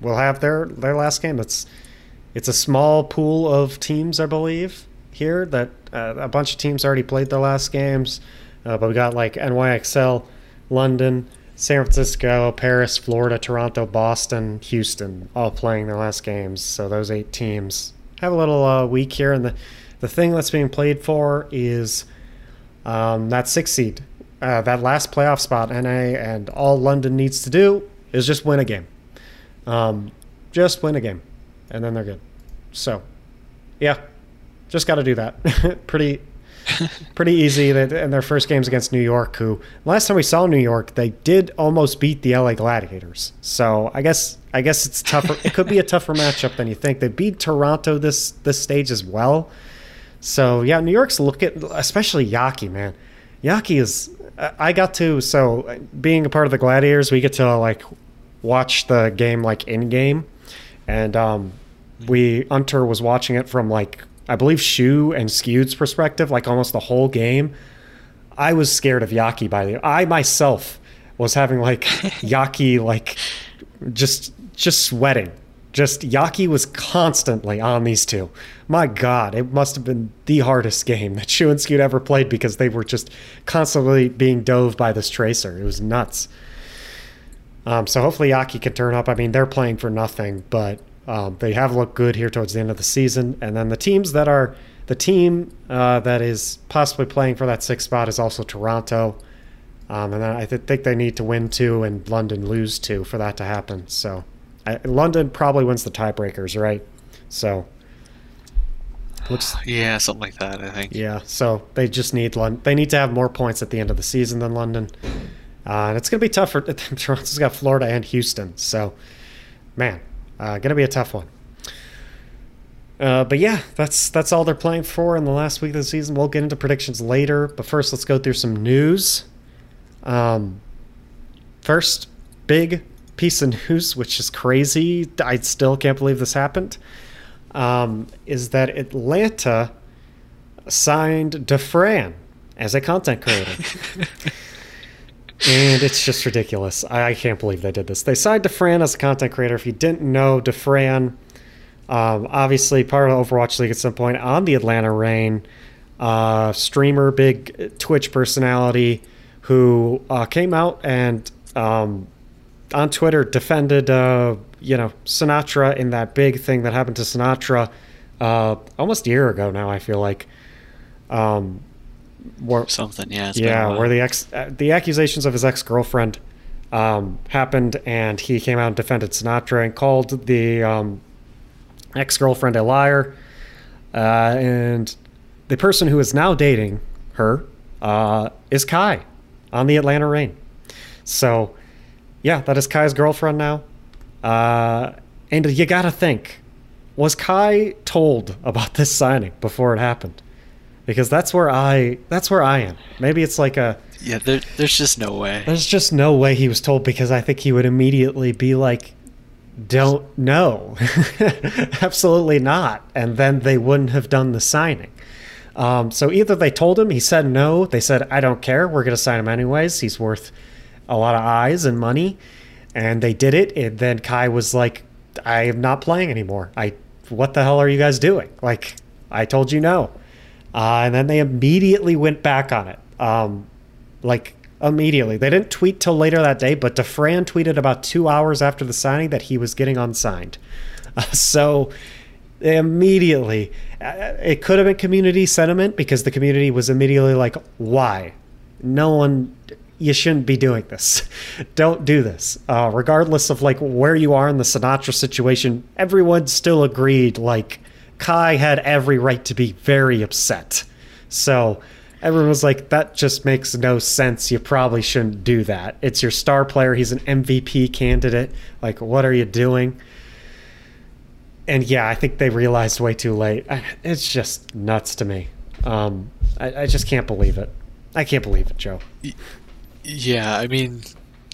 will have their their last game. It's it's a small pool of teams, I believe, here that uh, a bunch of teams already played their last games, uh, but we got like NYXL, London, San Francisco, Paris, Florida, Toronto, Boston, Houston, all playing their last games. So those eight teams have a little uh, week here, and the the thing that's being played for is um, that six seed, uh, that last playoff spot. NA and all London needs to do is just win a game, um, just win a game, and then they're good. So, yeah, just got to do that. *laughs* Pretty *laughs* pretty easy. And their first games against New York, who last time we saw New York, they did almost beat the LA Gladiators. So I guess I guess it's tougher. it could be a tougher matchup than you think. They beat Toronto this this stage as well. So yeah, New York's looking, especially Yaki, man. Yaki is. I got to so being a part of the Gladiators, we get to like watch the game like in game, and um, we Hunter was watching it from like I believe Shu and Skewed's perspective, like almost the whole game, I was scared of Yaki by the I myself was having like *laughs* Yaki like just just sweating. Just Yaki was constantly on these two. My God, it must have been the hardest game that Shu and Skewed ever played because they were just constantly being dove by this tracer. It was nuts. Um, so hopefully Yaki can turn up. I mean, they're playing for nothing, but um, they have looked good here towards the end of the season. And then the teams that are the team uh, that is possibly playing for that sixth spot is also Toronto. Um, and I th- think they need to win two and London lose two for that to happen. So I, London probably wins the tiebreakers, right? So looks *sighs* yeah, something like that. I think. Yeah. So they just need London. They need to have more points at the end of the season than London. Uh, and it's going to be tough for *laughs* Toronto's got Florida and Houston. So, man, uh, gonna be a tough one. Uh, but yeah, that's that's all they're playing for in the last week of the season. We'll get into predictions later, but first let's go through some news. Um, first, big piece of news, which is crazy. I still can't believe this happened. Um, is that Atlanta signed Dafran as a content creator. *laughs* and it's just ridiculous. I, I, can't believe they did this. They signed Dafran as a content creator. If you didn't know, Dafran Um, obviously, part of Overwatch League at some point on the Atlanta Reign, uh, streamer, big Twitch personality, who uh, came out and um, on Twitter defended, uh, you know, Sinatra in that big thing that happened to Sinatra uh, almost a year ago now. I feel like. Um, where, Something, yeah. yeah, where the ex, uh, the accusations of his ex girlfriend um, happened, and he came out and defended Sinatra and called the um, ex girlfriend a liar. Uh, and the person who is now dating her uh, is Kai on the Atlanta Reign. So, yeah, that is Kai's girlfriend now. Uh, and you got to think was Kai told about this signing before it happened? Because that's where I that's where I am. Maybe it's like a yeah. There, there's just no way. There's just no way he was told because I think he would immediately be like, "Don't know, *laughs* absolutely not," and then they wouldn't have done the signing. Um, so either they told him, he said no. They said, "I don't care. We're going to sign him anyways. He's worth a lot of eyes and money," and they did it. And then Kai was like, "I am not playing anymore. I what the hell are you guys doing? Like, I told you no. Uh, and then they immediately went back on it. Um, like, immediately. They didn't tweet till later that day, but Dafran tweeted about two hours after the signing that he was getting unsigned. Uh, *laughs* so, immediately, uh, it could have been community sentiment because the community was immediately like, why? No one you shouldn't be doing this. *laughs* Don't do this. Uh, regardless of like where you are in the Sinatra situation, everyone still agreed like Kai had every right to be very upset. So everyone was like, that just makes no sense. You probably shouldn't do that. It's your star player. He's an MVP candidate. Like, what are you doing? And yeah, I think they realized way too late. It's just nuts to me. Um, I, I just can't believe it. I can't believe it, Joe. Yeah, I mean,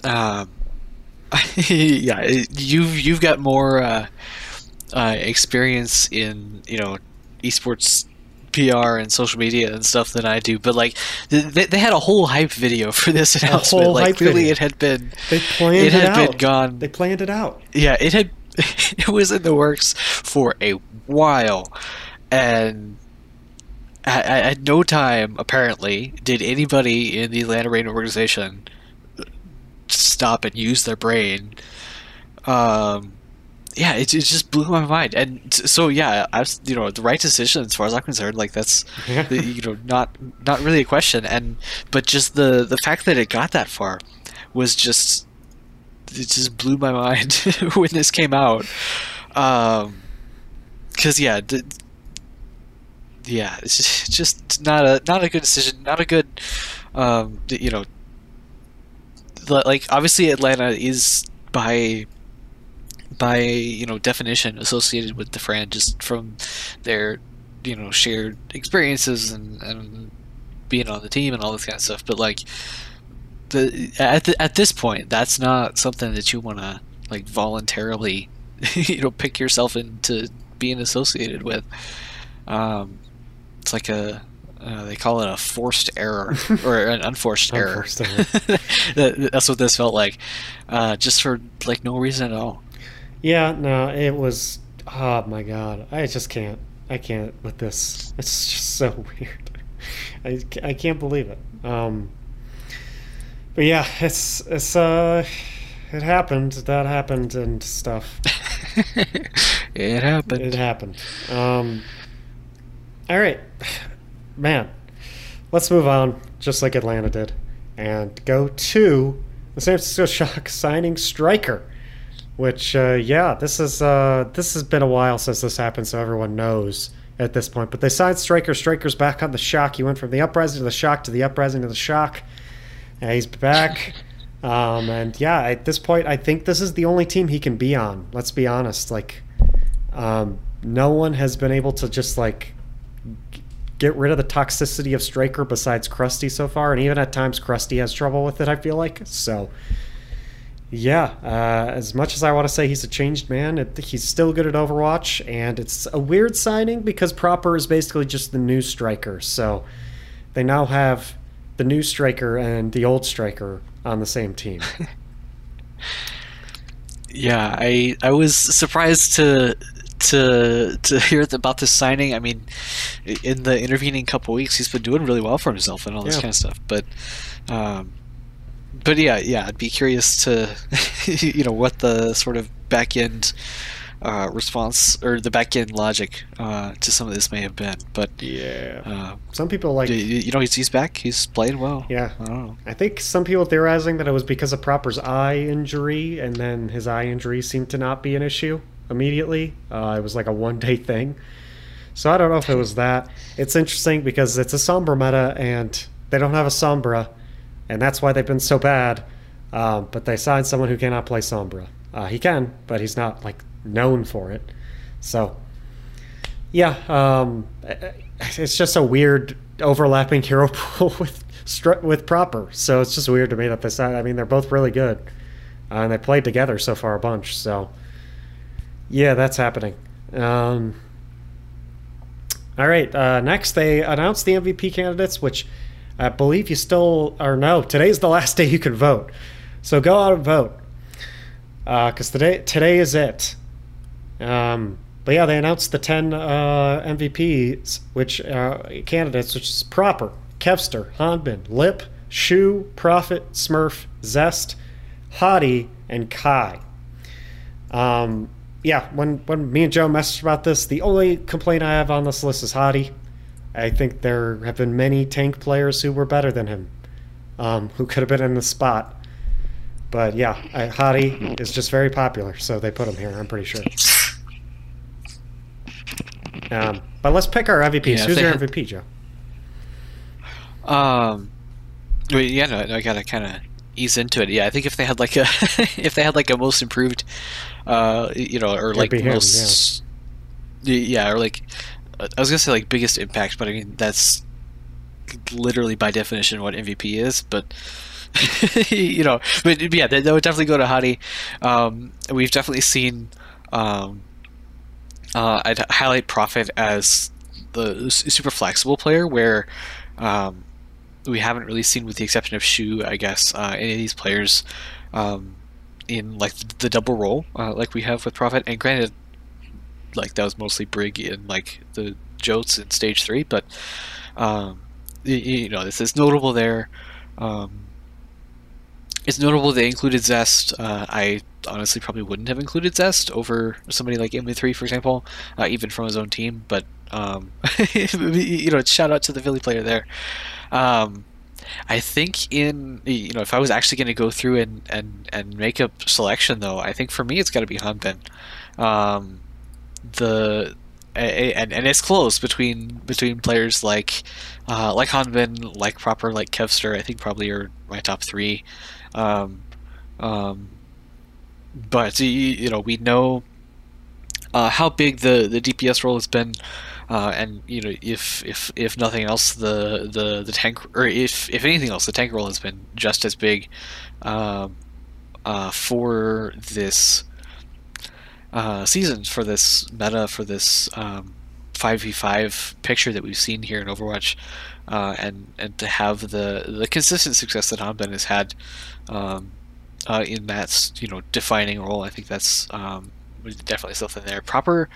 um, *laughs* yeah, you've you've got more uh, uh, experience in you know esports PR and social media and stuff than I do, but like they, they had a whole hype video for this announcement. Like clearly, video. it had been they planned it, it had out. been gone. They planned it out. Yeah, it had *laughs* it was in the works for a while, and at, at no time, apparently, did anybody in the Atlanta Reign organization stop and use their brain. Um, yeah, it, it just blew my mind. And so, yeah, I was, you know, the right decision as far as I'm concerned. Like that's, you know, not not really a question. And but just the the fact that it got that far was just it just blew my *laughs* mind when this came out. Um, because yeah, the, yeah, *laughs* it's just not a not a good decision, not a good, um, you know, like obviously Atlanta is by by you know definition associated with Dafran just from their you know shared experiences and, and being on the team and all this kind of stuff. But like the at the, at this point, that's not something that you want to like voluntarily *laughs* you know pick yourself into being associated with. Um, it's like a uh, they call it a forced error *laughs* or an unforced, unforced error. *laughs* error. That's what this felt like, uh, just for like no reason at all. Yeah, no, it was. Oh my god, I just can't. I can't with this. It's just so *laughs* weird. I, I can't believe it. Um, but yeah, it's it's uh, it happened. That happened and stuff. *laughs* it happened. It happened. Um, all right, man. Let's move on, just like Atlanta did, and go to the San Francisco Shock signing striker. Which, uh, yeah, this is uh, this has been a while since this happened, so everyone knows at this point. But they signed Striker. Striker's back on the Shock. He went from the uprising to the Shock to the uprising to the Shock. And he's back. *laughs* Um, and yeah, at this point, I think this is the only team he can be on. Let's be honest. Like, um, no one has been able to just like get rid of the toxicity of Striker besides Crusty so far, and even at times Crusty has trouble with it. I feel like so. Yeah, uh, as much as I want to say he's a changed man, it, he's still good at Overwatch, and it's a weird signing because Proper is basically just the new Striker. So they now have the new Striker and the old Striker on the same team. *laughs* yeah, I I was surprised to to to *laughs* hear about this signing. I mean, in the intervening couple weeks, he's been doing really well for himself and all this yeah. kind of stuff. But, um, but yeah, yeah, I'd be curious to, *laughs* you know, what the sort of back end uh, response or the back end logic uh, to some of this may have been. But yeah, uh, some people like you know he's, he's back. He's playing well. Yeah, I don't know. I think some people theorizing that it was because of Proper's eye injury, and then his eye injury seemed to not be an issue immediately. Uh, it was like a one day thing. So I don't know if it was that. It's interesting because it's a Sombra meta, and they don't have a Sombra, and that's why they've been so bad. Um, but they signed someone who cannot play Sombra. Uh, he can, but he's not like known for it. So, yeah, um, it's just a weird overlapping *laughs* hero pool with with proper. So it's just weird to me that they. Said I mean, they're both really good, uh, and they played together so far a bunch. So, yeah, that's happening. Um, all right, uh, next they announced the MVP candidates, which I believe you still or no. Today's the last *laughs* day you can vote, so go out and vote because uh, today today is it. Um, but yeah, they announced the 10 uh, MVPs, which uh, candidates, which is proper Kevster, Hanbin, Lip, Shu, Profit, Smurf, Zest, Hottie, and Kai. Um, yeah, when, when me and Joe messaged about this, the only complaint I have on this list is Hottie. I think there have been many tank players who were better than him, um, who could have been in the spot. But yeah, I, Hottie is just very popular, so they put him here, I'm pretty sure. Um, but let's pick our MVPs. Yeah, Who's your had... MVP, Joe? Um, well, yeah, no, I gotta kind of ease into it. Yeah, I think if they had like *laughs* a if they had like a most improved, uh, you know, or like him, most, yeah. yeah, or like I was gonna say like biggest impact, but I mean that's literally by definition what MVP is. But *laughs* you know, but yeah, that, would definitely go to Hottie. Um, we've definitely seen. Um, uh, I'd highlight Profit as the super flexible player where um, we haven't really seen, with the exception of Shu, I guess, uh, any of these players um, in like the double role uh, like we have with Profit. And granted, like that was mostly Brig in like the Jotes in stage three, but um, you, you, know this is notable there. Um, it's notable they included Zest. Uh, I honestly probably wouldn't have included Zest over somebody like MN3, for example, uh, even from his own team. But um, *laughs* you know, shout out to the Philly player there. Um, I think in you know if I was actually going to go through and, and and make a selection though, I think for me it's got to be Hanbin. Um, the and and it's close between between players like uh, like Hanbin, like proper like Kevster. I think probably are my top three. Um, um, but you know we know uh, how big the, the DPS role has been, uh, and you know if if if nothing else, the the the tank or if if anything else, the tank role has been just as big um, uh, for this uh, season, for this meta, for this um, five v five picture that we've seen here in Overwatch, uh, and and to have the the consistent success that Hanbin has had. Um, uh, in that you know defining role. I think that's um, definitely something there. Proper,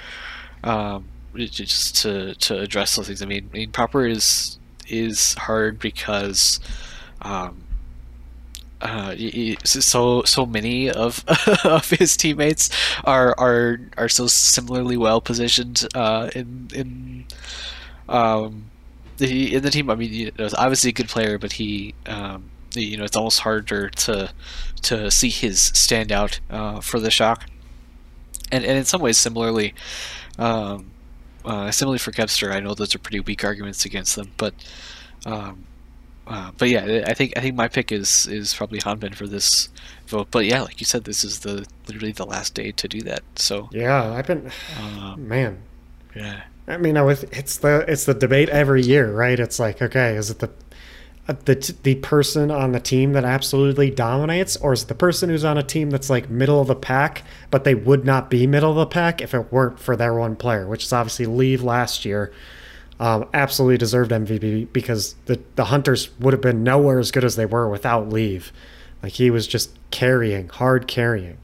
um, just to to address those things. I mean, I mean, proper is is hard because. Um, uh, so so many of *laughs* of his teammates are are are so similarly well positioned uh, in in um, the in the team. I mean, you know, obviously a good player, but he um, you know it's almost harder to to see his stand out uh, for the shock. And and in some ways, similarly, um, uh, similarly for Kevster, I know those are pretty weak arguments against them, but. Um, uh, but yeah, I think I think my pick is is probably Hanbin for this vote. But yeah, like you said, this is the literally the last day to do that. So yeah, I've been um, man. Yeah. I mean, it's the it's the debate every year, right? It's like, okay, is it the the the person on the team that absolutely dominates, or is it the person who's on a team that's like middle of the pack, but they would not be middle of the pack if it weren't for their one player, which is obviously Leave last year. Um, absolutely deserved MVP because the the Hunters would have been nowhere as good as they were without Leave. Like he was just carrying, hard carrying.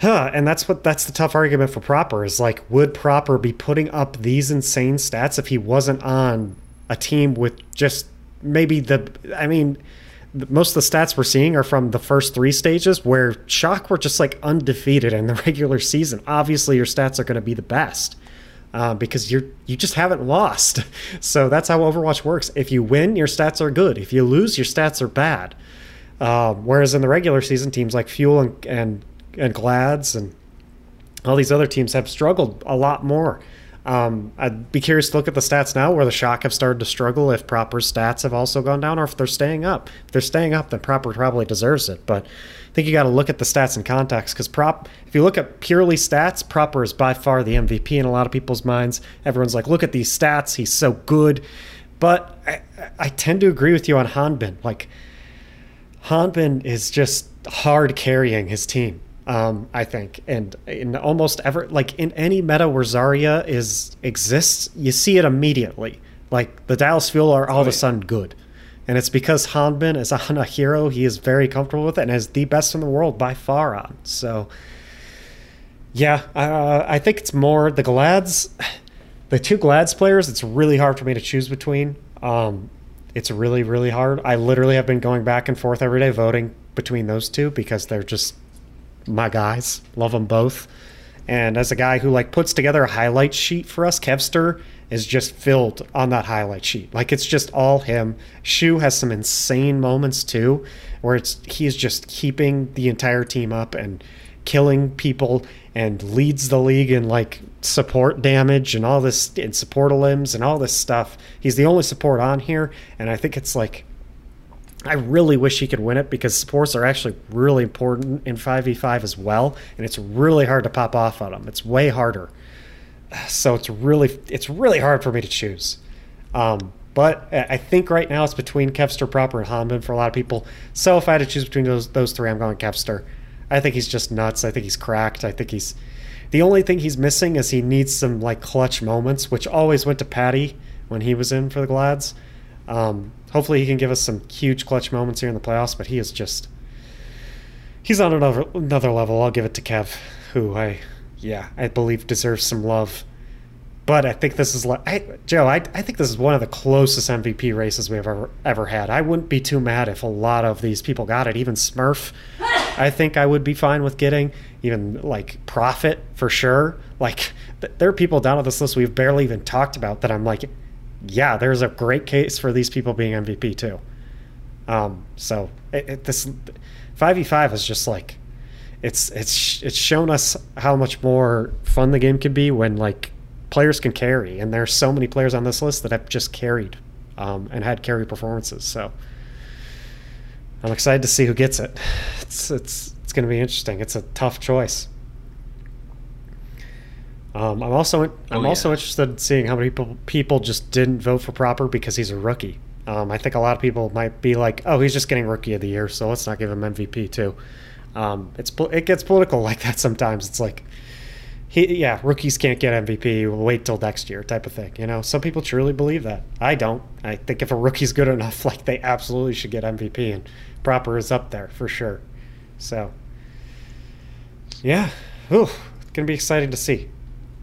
Huh, and that's what that's the tough argument for Proper is like, would Proper be putting up these insane stats if he wasn't on a team with just maybe the? I mean, most of the stats we're seeing are from the first three stages where Shock were just like undefeated in the *laughs* regular season. Obviously, your stats are going to be the best uh, because you're you just haven't lost. *laughs* So that's how Overwatch works. If you win, your stats are good. If you lose, your stats are bad. Um, whereas in the regular season, teams like Fuel and, and and Glads and all these other teams have struggled a lot more. Um, I'd be curious to look at the stats now where the Shock have started to struggle if proper stats have also gone down or if they're staying up. If they're staying up, then proper probably deserves it. But I think you got to look at the stats in context because prop, if you look at purely stats, proper is by far the MVP in a lot of people's minds. Everyone's like, look at these stats, he's so good. But I, I tend to agree with you on Hanbin. Like, Hanbin is just hard carrying his team um, I think. And in almost ever, like in any meta where Zarya is exists, you see it immediately. Like the Dallas Fuel are all of a sudden good. And it's because Hanbin is *laughs* on a hero he is very comfortable with and is the best in the world by far on. So, yeah, uh, I think it's more the Glads, *sighs* the two Glads players, it's really hard for me to choose between. Um, it's really, really hard. I literally have been going back and forth every day voting between those two because they're just my guys. Love them both. And as a guy who like puts together a highlight sheet for us, Kevster is just filled on that highlight sheet. Like it's just all him. Shu has some insane moments too, where it's he's just keeping the entire team up and killing people and leads the league in like support damage and all this in support limbs and all this stuff. He's the only support on here, and I think it's like I really wish he could win it because supports are actually really important in 5v5 as well, and it's really hard to pop off on them. It's way harder. *sighs* So it's really it's really hard for me to choose. Um, but I think right now it's between Kevster proper and Hanbin for a lot of people. So if I had to choose between those those three, I'm going Kevster. I think he's just nuts. I think he's cracked. I think he's the only thing he's missing is he needs some like clutch moments, which always went to Patty when he was in for the Glads. Um, hopefully, he can give us some huge clutch moments here in the playoffs. But he is just he's on another another level. I'll give it to Kev, who I yeah I believe deserves some love. But I think this is like I, Joe. I, I think this is one of the closest MVP races we've ever ever had. I wouldn't be too mad if a lot of these people got it. Even Smurf, *laughs* I think I would be fine with getting. Even like Profit for sure. Like there are people down on this list we've barely even talked about that I'm like yeah, there's a great case for these people being MVP too. Um, so it, it, this five v five is just like it's it's it's shown us how much more fun the game can be when like players can carry, and there's so many players on this list that have just carried um, and had carry performances. So I'm excited to see who gets it. *sighs* It's it's it's going to be interesting. It's a tough choice. Um, I'm also I'm oh, yeah. also interested in seeing how many people people just didn't vote for Proper because he's a rookie. Um, I think a lot of people might be like, "Oh, he's just getting Rookie of the Year, so let's not give him MVP too." Um, it's it gets political *laughs* like that sometimes. It's like, he yeah, rookies can't get MVP. We'll wait till next year, type of thing. You know, some people truly believe that. I don't. I think if a rookie's good enough, *laughs* like they absolutely should get MVP, and Proper is up there for sure. So, yeah, ooh, it's gonna be exciting to see.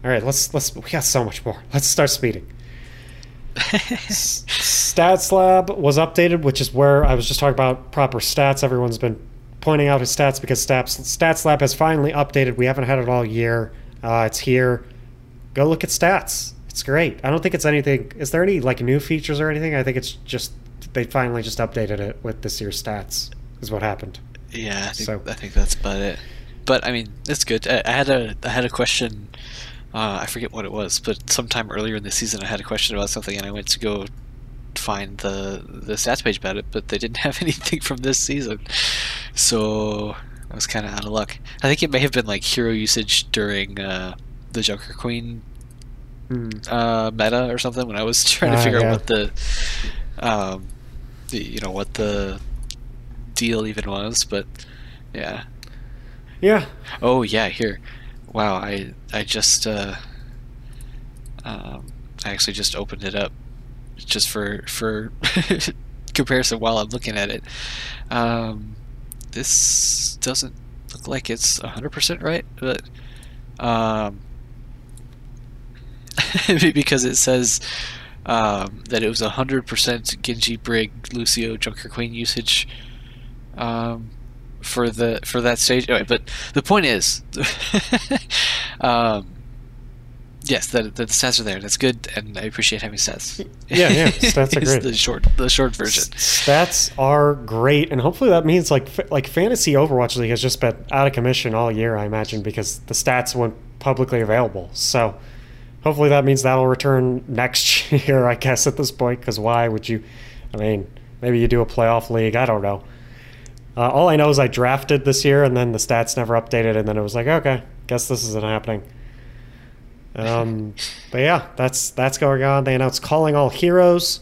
All right, let's let's we got so much more. Let's start speeding. Stats Lab was updated, which is where I was just talking about proper stats. Everyone's been pointing out his stats because Stats Stats Lab has finally updated. We haven't had it all year. Uh, it's here. Go look at stats. It's great. I don't think it's anything. Is there any like new features or anything? I think it's just they finally just updated it with this year's stats. Is what happened. Yeah, I think, so I think that's about it. But I mean, it's good. I, I had a I had a question uh, I forget what it was, but sometime earlier in the season, I had a question about something, and I went to go find the the stats page about it, but they didn't *laughs* have anything from this season, so I was kind of out of luck. I think it may have been like hero usage during uh, the Junker Queen hmm. uh, meta or something when I was *laughs* trying to ah, figure yeah. out what the, um, the you know what the deal even was, but yeah. Yeah. Oh yeah, here wow, I I just uh, um, I actually just opened it up just for for *laughs* comparison while I'm looking at it. Um, this doesn't look like it's 100% right, but um, *laughs* because it says um, that it was 100% Genji Brig Lucio Junker Queen usage um, for the for that stage. Anyway, but the point is, *laughs* um, yes, the, the stats are there. That's good, and I appreciate having stats. Yeah, yeah, stats are *laughs* great. the short the short version. Stats are great, and hopefully that means like like fantasy Overwatch League has just been out of commission all year. I imagine because the stats weren't publicly available. So hopefully that means that'll return next *laughs* year. I guess at this point, because why would you? I mean, maybe you do a playoff league. I don't know. Uh, all I know is I drafted this year, and then the stats never updated, and then it was like, okay, guess this isn't happening. Um, *laughs* but yeah, that's that's going on. They announced calling all heroes,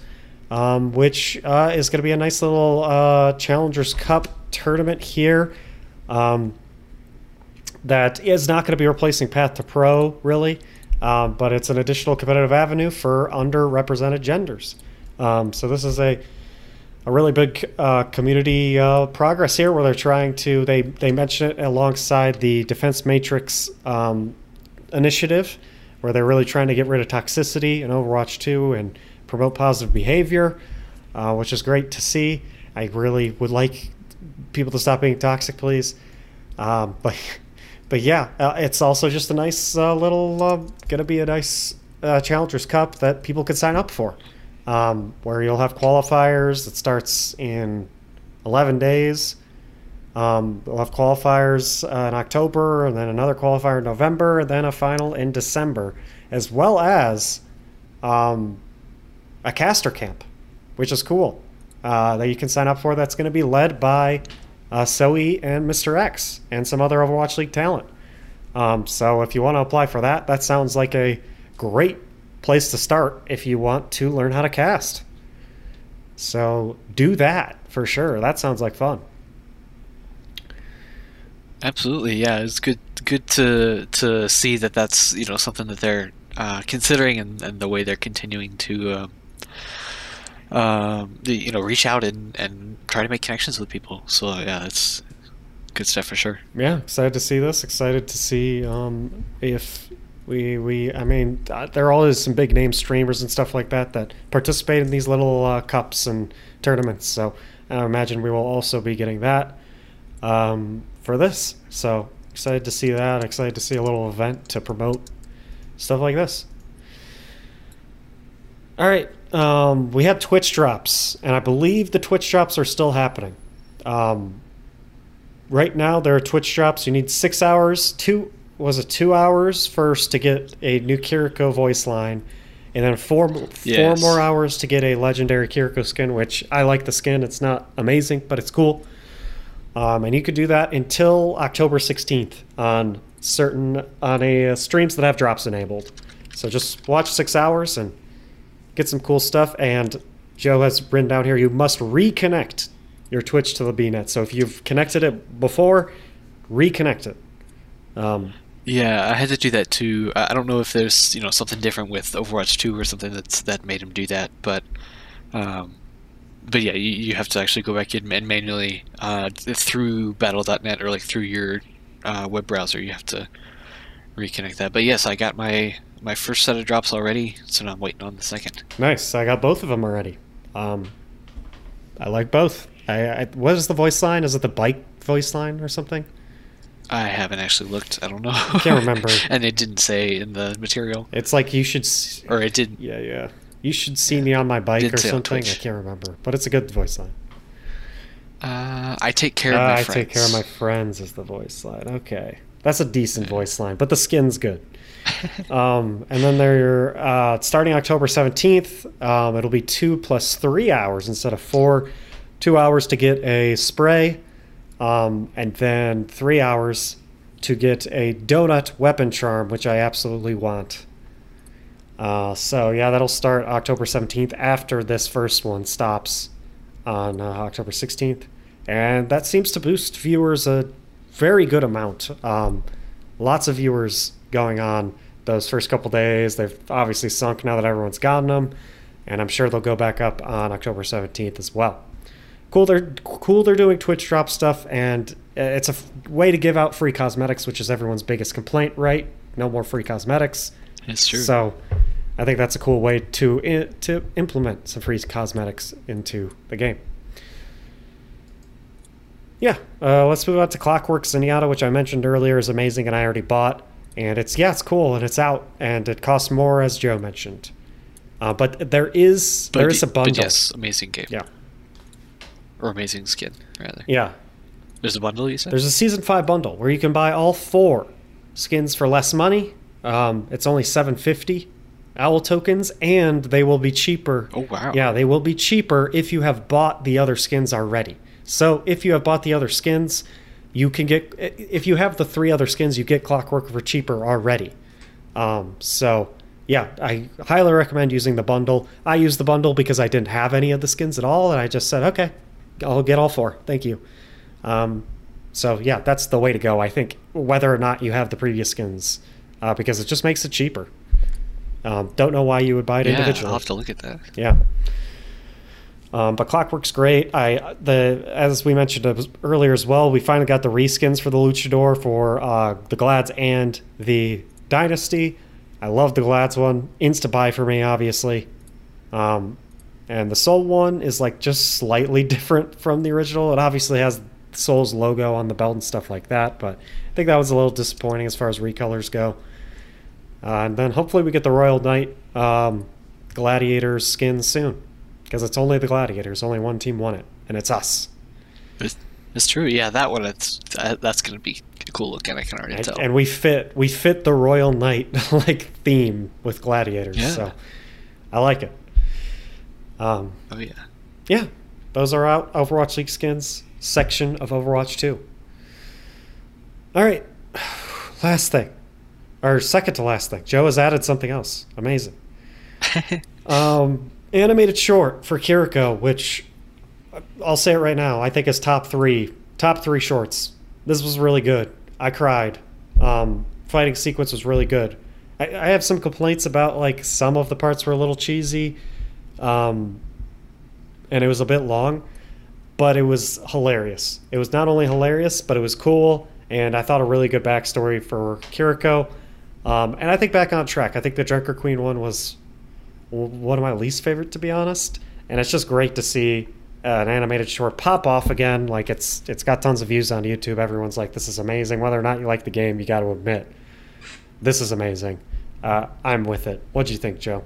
um, which uh, is going to be a nice little uh, Challengers Cup tournament here. Um, that is not going to be replacing Path to Pro, really, um, but it's an additional competitive avenue for underrepresented genders. Um, so this is a a really big uh, community uh, progress here, where they're trying to they they mention it alongside the Defense Matrix um, initiative where they're really trying to get rid of toxicity in Overwatch 2 and promote positive behavior, uh, which is great to see. I really would like people to stop being toxic, please. Um, *laughs* but but yeah, uh, it's also just a nice uh, little uh, gonna be a nice Challengers Cup that people could sign up for, um, where you'll have qualifiers that starts in 11 days. Um, we'll have qualifiers uh, in October, and then another qualifier in November, and then a final in December, as well as um, a caster camp, which is cool uh, that you can sign up for. That's going to be led by uh, Zoe and Mr. X and some other Overwatch League talent. Um, so if you want to apply for that, that sounds like a great place to start if you want to learn how to cast. So do that for sure. That sounds like fun. Absolutely, yeah. It's good good to to see that that's you know something that they're uh, considering and, and the way they're continuing to um, um, you know reach out and, and try to make connections with people. So yeah, it's good stuff for sure. Yeah, excited to see this. Excited to see um, if we we I mean uh, there are always some big name streamers and stuff like that that participate in these little uh, cups and tournaments. So I imagine we will also be getting that. Um, for this. So excited to see that. Excited to see a little event to promote stuff like this. All right, um, we had Twitch drops, and I believe the Twitch drops are still happening. Um, right now, there are Twitch drops. You need six hours. Two was it two hours first to get a new Kiriko voice line, and then four yes. four more hours to get a legendary Kiriko skin. Which I like the skin. It's not amazing, but it's cool. Um, and you could do that until October 16th on certain on a uh, streams that have drops enabled. So just watch six hours and get some cool stuff. And Joe has written down here: you must reconnect your Twitch to the BNet. So if you've connected it before, reconnect it. Um, yeah, I had to do that too. I don't know if there's you know something different with Overwatch 2 or something that's that made him do that, but um, but yeah, you, you have to actually go back in and manually uh, through Battle.net or like through your uh, web browser. You have to reconnect that. But yes, I got my my first set of drops already, so now I'm waiting on the second. Nice. I got both of them already. Um, I like both. I, I what is the voice line? Is it the bike voice line or something? I haven't actually looked. I don't know. I can't remember. *laughs* and it didn't say in the material. It's like you should. or it did. Yeah, yeah. You should see me on my bike or something. I can't remember, but it's a good voice line. Uh, I take care of uh, my I friends. I take care of my friends is the voice line. Okay, that's a decent voice line, but the skin's good. *laughs* um, and then they're uh, starting October seventeenth. Um, it'll be two plus three hours instead of four. Two hours to get a spray, um, and then three hours to get a donut weapon charm, which I absolutely want. Uh, so yeah, that'll start October 17th after this first one stops on uh, October 16th, and that seems to boost viewers a very good amount. Um, lots of viewers going on those first couple days. They've obviously sunk now that everyone's gotten them, and I'm sure they'll go back up on October 17th as well. Cool. They're cool. They're doing Twitch drop stuff, and it's a f- way to give out free cosmetics, which is everyone's biggest complaint, right? No more free cosmetics. It's true. So, I think that's a cool way to i- to implement some free cosmetics into the game. Yeah, uh, let's move on to Clockwork Zenyatta, which I mentioned earlier is amazing, and I already bought. And it's yeah, it's cool, and it's out, and it costs more, as Joe mentioned. Uh, but there is but there is a bundle. But yes, amazing game. Yeah, Or amazing skin, rather. yeah. There's a bundle, you said? There's a season five bundle where you can buy all four skins for less money. Um, it's only seven fifty owl tokens, and they will be cheaper. Oh, wow. Yeah, they will be cheaper if you have bought the other skins already. So if you have bought the other skins, you can get. If you have the three other skins, you get Clockwork for cheaper already. Um, so yeah, I highly recommend using the bundle. I used the bundle because I didn't have any of the skins at all, and I just said, okay, I'll get all four. Thank you. Um, so yeah, that's the way to go. I think whether or not you have the previous skins, uh, because it just makes it cheaper. Um, don't know why you would buy it yeah, individually. I'll have to look at that. Yeah. Um, but Clockwork's great. I the as we mentioned earlier as well. We finally got the reskins for the Luchador for uh, the Glads and the Dynasty. I love the Glads one. Insta buy for me, obviously. Um, and the Seoul one is like just slightly *laughs* different from the original. It obviously has Seoul's logo on the belt and stuff like that, but I think that was a little disappointing as far as recolors go. Uh, and then hopefully we get the Royal Knight um, Gladiators skin soon. Because it's only the Gladiators. Only one team won it. And it's us. It's, it's true. Yeah, that one. It's that, that's gonna be cool looking. I can already And, tell. and we fit we fit the Royal Knight *laughs* like theme with Gladiators. Yeah. So I like it. Um, oh yeah. yeah, those are out Overwatch League skins section of Overwatch 2. All right, *sighs* last thing, or second to last thing. Joe has added something else. Amazing. *laughs* Um, animated short for Kiriko, which uh, I'll say it right now. I think is top three, top three shorts. This was really good. I cried. Um, fighting sequence was really good. I, I have some complaints about like some of the parts were a little cheesy, um, and it was a bit long, but it was hilarious. It was not only hilarious, but it was cool, and I thought a really good backstory for Kiriko. Um, and I think back on track. I think the Junker Queen one was one of my least favorite to be honest. And it's just great to see uh, an animated short pop off again. Like it's it's got tons of views on youtube. Everyone's like this is amazing. Whether or not you like the game you got to admit this is amazing. Uh, i'm with it. What do you think joe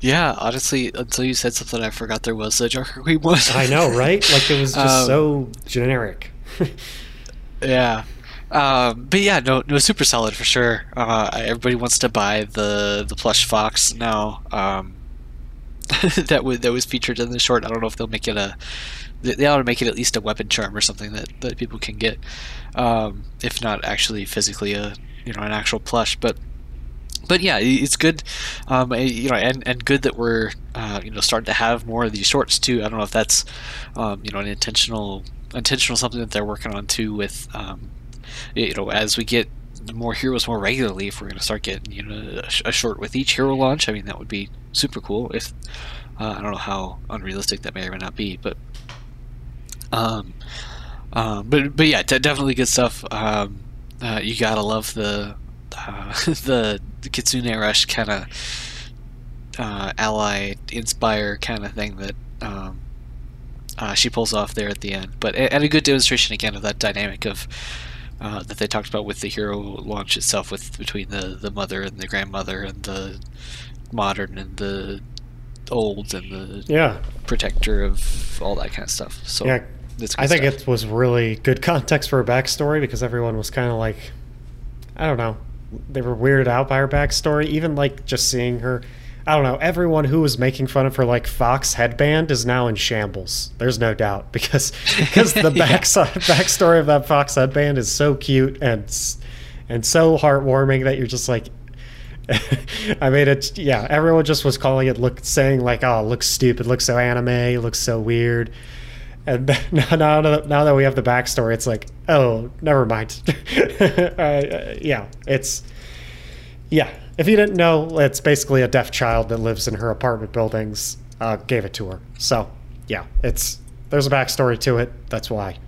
Yeah, honestly, until you said something, I forgot there was a Junker Queen one. i know right like it was just *laughs* Um, so generic *laughs* Yeah. Um, but yeah, no, no, super solid for sure. Uh, everybody wants to buy the the plush fox now. Um, *laughs* that was that was featured in the short. I don't know if they'll make it a. They they ought to make it at least a weapon charm or something that, that people can get, um, if not actually physically a you know an actual plush. But but yeah, it's good, um, you know, and, and good that we're uh, you know starting to have more of these shorts too. I don't know if that's um, you know an intentional intentional something that they're working on too with um, you know as we get more heroes more regularly. If we're going to start getting you know a, sh- a short with each hero launch, I mean that would be super cool. If uh, I don't know how unrealistic that may or may not be, but um, um, but but yeah, de- definitely good stuff. Um, uh, you gotta love the uh, the, *laughs* the Kitsune Rush kind of uh, ally inspire kind of thing that um, uh, she pulls off there at the end. But and a good demonstration again of that dynamic of uh, that they talked about with the hero launch itself, with between the the mother and the grandmother and the modern and the old and the yeah protector of all that kind of stuff. So yeah i think stuff. it was really good context for a backstory because everyone was kind of like i don't know they were weirded out by her backstory even like just seeing her i don't know everyone who was making fun of her like fox headband is now in shambles there's no doubt *laughs* because because the *laughs* Yeah. back uh, backstory of that fox headband is so cute and and so heartwarming that you're just like *laughs* I mean, it. Yeah, everyone just was calling it look, saying like, "Oh, it looks stupid, looks so anime, looks so weird." And *laughs* now, that- now that we have the backstory, it's like, oh, never mind. *laughs* uh, yeah, it's yeah. If you didn't know, it's basically a deaf child that lives in her apartment buildings. Uh, gave it to her. So yeah, it's there's a backstory to it. That's why.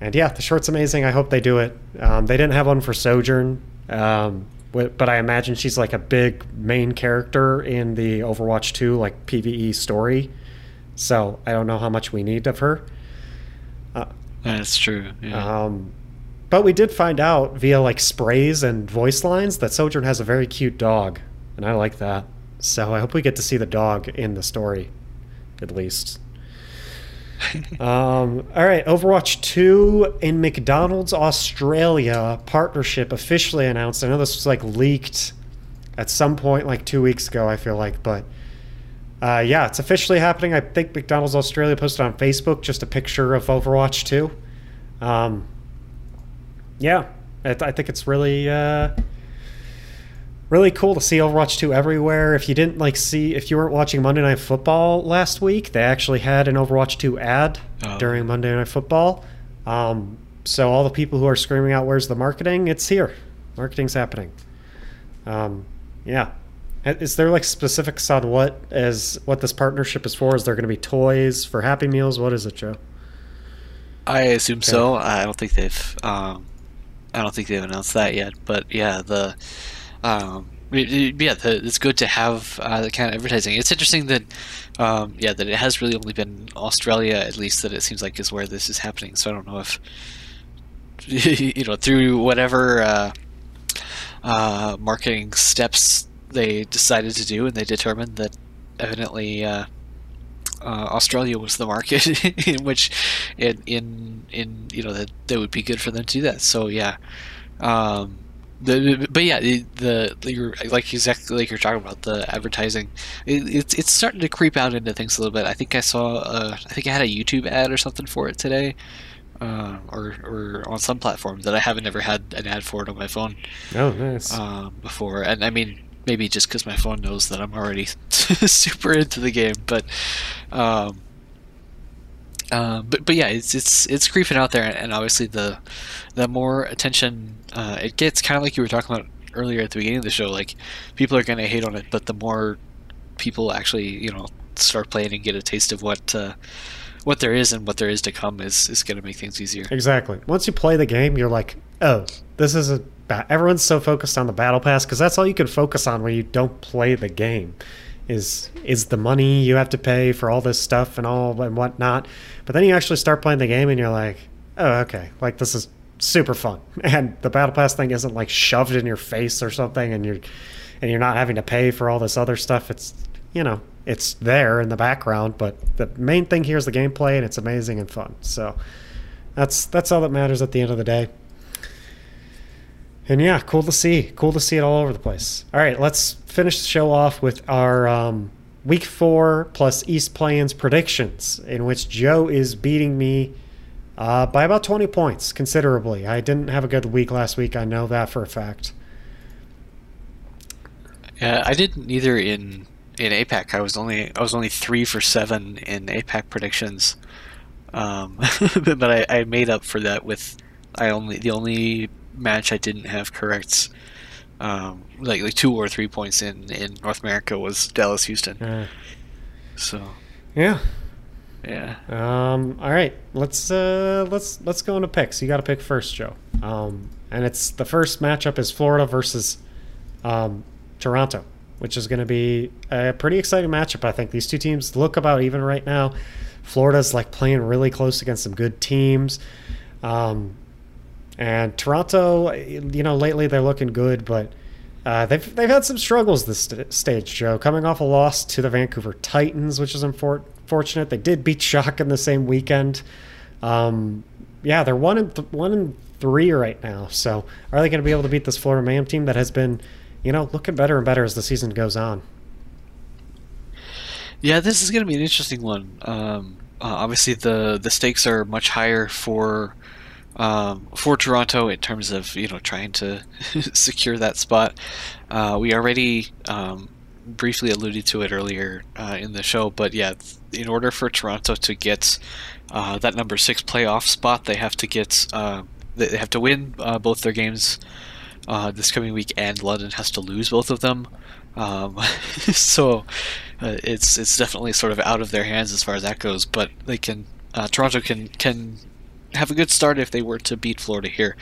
And yeah, the short's amazing. I hope they do it. Um, they didn't have one for Sojourn, um, but I imagine she's like a big main character in the Overwatch 2 like PVE story. So I don't know how much we need of her. Uh, That's true. Yeah. Um, but we did find out via like sprays and voice lines that Sojourn has a very cute dog, and I like that. So I hope we get to see the dog in the story, at least. *laughs* um, all right, Overwatch 2 in McDonald's Australia partnership officially announced. I know this was like leaked at some point like two weeks ago, I feel like, but uh, yeah, it's officially happening. I think McDonald's Australia posted on Facebook just a picture of Overwatch 2. Um, yeah, I, I, think it's really. Uh, really cool to see Overwatch 2 everywhere. If you didn't like see if you weren't watching Monday Night Football last week, they actually had an Overwatch 2 ad oh. during Monday Night Football. Um, so all the people who are screaming out where's the marketing, it's here. Marketing's happening. Um, yeah. Is there like specifics on what is what this partnership is for? Is there going to be toys for Happy Meals? What is it, Joe? I assume okay. so. I don't think they've um, I don't think they've announced that yet, but yeah, the um, yeah, the, it's good to have uh, the kind of advertising. It's interesting that, um, yeah, that it has really only been Australia, at least that it seems like is where this is happening. So I don't know if, *laughs* you know, through whatever uh, uh, marketing steps they decided to do, and they determined that evidently uh, uh, Australia was the market *laughs* in which, in in in you know that that would be good for them to do that. So yeah. Um, the, but yeah, the, the you're like exactly like you're talking about the advertising. It, it's it's starting to creep out into things a little bit. I think I saw uh, I think I had a YouTube ad or something for it today, uh, or or on some platform that I haven't ever had an ad for it on my phone. Oh, nice. Um, before, and I mean maybe just because my phone knows that I'm already *laughs* super into the game, but um, uh, but but yeah, it's it's it's creeping out there, and obviously the the more attention uh, it gets, kind of like you were talking about earlier at the beginning of the show, like people are going to hate on it, but the more people actually you know start playing and get a taste of what uh, what there is and what there is to come is is going to make things easier. Exactly. Once you play the game, you're like, oh, this is a. Everyone's so focused on the battle pass because that's all you can focus on when you don't play the game is is the money you have to pay for all this stuff and all and whatnot. But then you actually start playing the game and you're like, oh, okay, like this is super fun. *laughs* And the battle pass thing isn't like shoved in your face or something, and you're and you're not having to pay for all this other stuff. It's you know it's there in the background, but the main thing here is the gameplay, and it's amazing and fun. So that's that's all that matters at the end of the day. And yeah, cool to see. Cool to see it all over the place. All right, let's finish the show off with our um, week four plus East play-ins predictions, in which Joe is beating me uh, by about 20 points, considerably. I didn't have a good week last week. I know that for a fact. Yeah, I didn't either in in APAC. I was only I was only three for seven in APAC predictions, um, *laughs* but I, I made up for that with I only the only match I didn't have correct, um, like like two or three points in in North America was Dallas Houston. Uh, so yeah, yeah. Um. All right. Let's uh let's let's go into picks. You got to pick first, Joe. Um. And it's the first matchup is Florida versus um Toronto, which is going to be a pretty exciting matchup. I think these two teams look about even right now. Florida's like playing really close against some good teams. Um, and Toronto, you know, lately they're looking good, but uh, they've they've had some struggles this st- stage, Joe. Coming off a loss to the Vancouver Titans, which is unfortunate. They did beat Shock in the same weekend. Um, yeah, they're one and th- one and three right now. So are they going to be able to beat this Florida Man team that has been, you know, looking better and better as the season goes on? Yeah, this is going to be an interesting one. Um, uh, obviously, the the stakes are much higher for um, for Toronto in terms of you know trying to *laughs* secure that spot. Uh, we already um, briefly alluded to it earlier uh, in the show, but yeah, in order for Toronto to get uh, that number six playoff spot, they have to get uh, they have to win uh, both their games uh, this coming week, and London has to lose both of them. Um, *laughs* so it's it's definitely sort of out of their hands as far as that goes. But they can Toronto can can have a good start if they were to beat Florida here.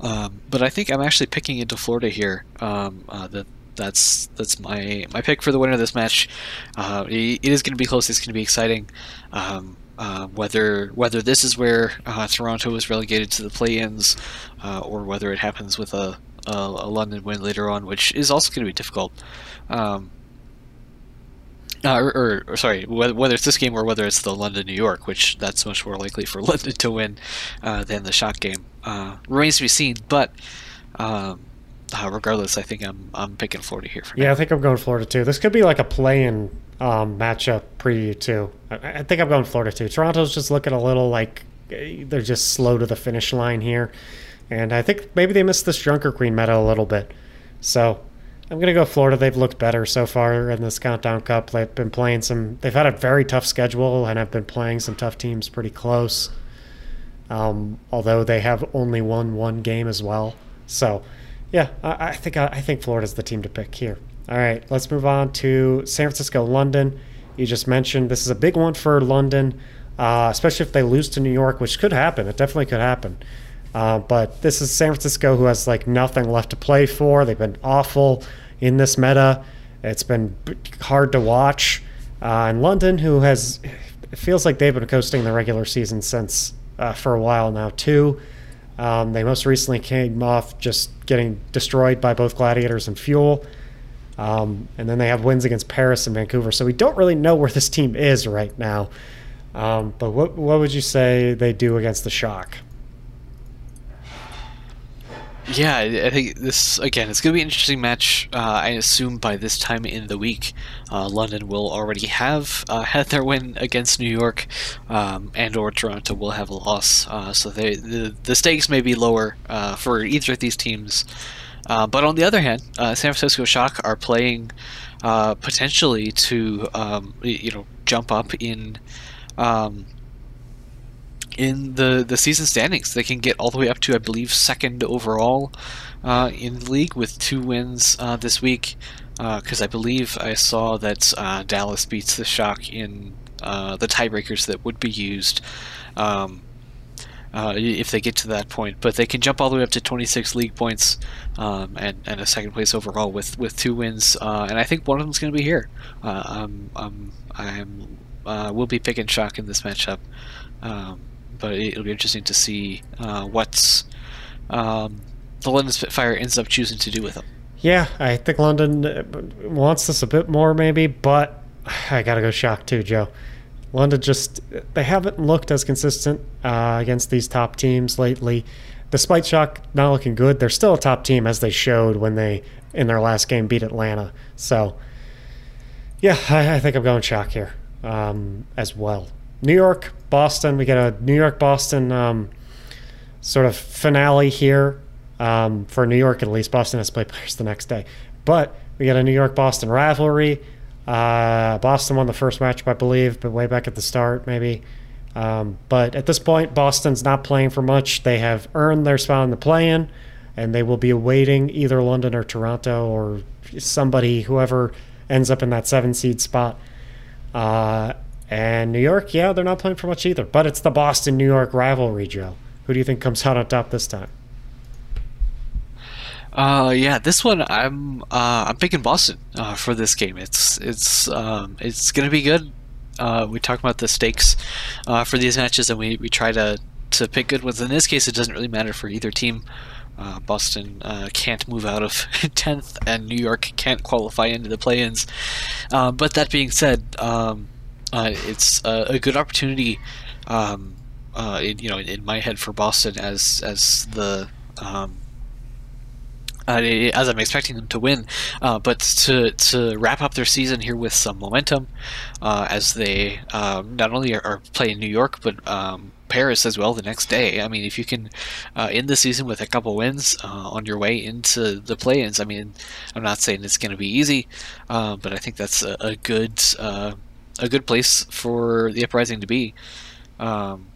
Um, but I think I'm actually picking into Florida here. Um, uh, that that's that's my my pick for the winner of this match. Uh, it, it is going to be close. It's going to be exciting. Um, uh, whether whether this is where uh, Toronto is relegated to the play-ins, uh, or whether it happens with a, a, a, London win later on, which is also going to be difficult. Um, uh, or, or, or, sorry, whether, it's this game or whether it's the London New York, which that's much more likely for *laughs* London to win uh, than the Shock game, uh, remains to be seen. But um, uh, regardless, I think I'm I'm picking Florida here. yeah, now. I think I'm going Florida too. This could be like a play-in um, matchup preview too. I, I, think I'm going Florida too. Toronto's just looking a little like eh, they're just slow to the finish line here, and I think maybe they missed this Junker Queen meta a little bit. So I'm gonna go Florida. They've looked better so far in this Countdown Cup. They've been playing some. They've had a very tough schedule and have been playing some tough teams pretty close. Um, although they have only won one game as well. So yeah, I, I think I, I think Florida's the team to pick here. All right, let's move on to San Francisco, London. You just mentioned this is a big one for London, uh, especially if they lose to New York, which could happen. It definitely could happen. Uh, but this is San Francisco, who has like nothing left to play for. They've been awful in this meta. It's been hard to watch. Uh, and London, who has, it feels like they've been coasting the regular season since uh, for a while now too. Um, they most recently came off just getting destroyed by both Gladiators and Fuel. Um, and then they have wins against Paris and Vancouver. So we don't really know where this team is right now. Um, but what, what would you say they do against the Shock? Yeah, I think this again. It's going to be an interesting match. Uh, I assume by this time in the week, uh, London will already have uh, had their win against New York, um, and or Toronto will have a loss. Uh, so they, the the stakes may be lower uh, for either of these teams. Uh, but on the other hand, San Francisco Shock are playing potentially to um, you know jump up in. Um, in the, the season standings. They can get all the way up to, I believe, second overall uh, in the league with two wins uh, this week. Because uh, I believe I saw that uh, Dallas beats the Shock in uh, the tiebreakers that would be used. Um, uh, if they get to that point. But they can jump all the way up to 26 league points um, and, and a second place overall with, with two wins. Uh, and I think one of them is going to be here. Uh, um, I'm, I'm will be picking Shock in this matchup. Um, but it'll be interesting to see uh, what's um, the London Spitfire ends up choosing to do with them. Yeah, I think London uh, wants this a bit more, maybe, but I gotta go shock too, Joe. London just they haven't looked as consistent uh, against these top teams lately. Despite Shock not looking good, they're still a top team as they showed when they in their last game beat Atlanta. So, yeah, I, I think I'm going Shock here um, as well. New York, Boston. We get a New York Boston um, sort of finale here um, for New York at least. Boston has to play Paris the next day, but we get a New York Boston rivalry. Uh, Boston won the first match, I believe, but way back at the start, maybe. Um, but at this point, Boston's not playing for much. They have earned their spot in the play-in, and they will be awaiting either London or Toronto or somebody, whoever ends up in that seven seed spot. Uh, and New York, yeah, they're not playing for much either. But it's the Boston New York rivalry, Joe. Who do you think comes out on top this time? Uh, yeah, this one I'm uh, I'm picking Boston uh, for this game. It's it's um, it's gonna be good. Uh, we talk about the stakes uh, for these matches, and we, we try to to pick good ones. In this case, it doesn't really matter for either team. Uh, Boston uh, can't move out of *laughs* 10th, and New York can't qualify into the play-ins. Uh, but that being said, um, it's a, a, good opportunity, um, uh, in, you know, in my head for Boston as as the um, uh, as I'm expecting them to win, uh, but to to wrap up their season here with some momentum, uh, as they um, not only are, are, playing New York but um, Paris as well the next day. I mean, if you can uh, end the season with a couple wins uh, on your way into the play-ins, I mean, I'm not saying it's going to be easy, uh, but I think that's a, a good a good place for the uprising to be. Um,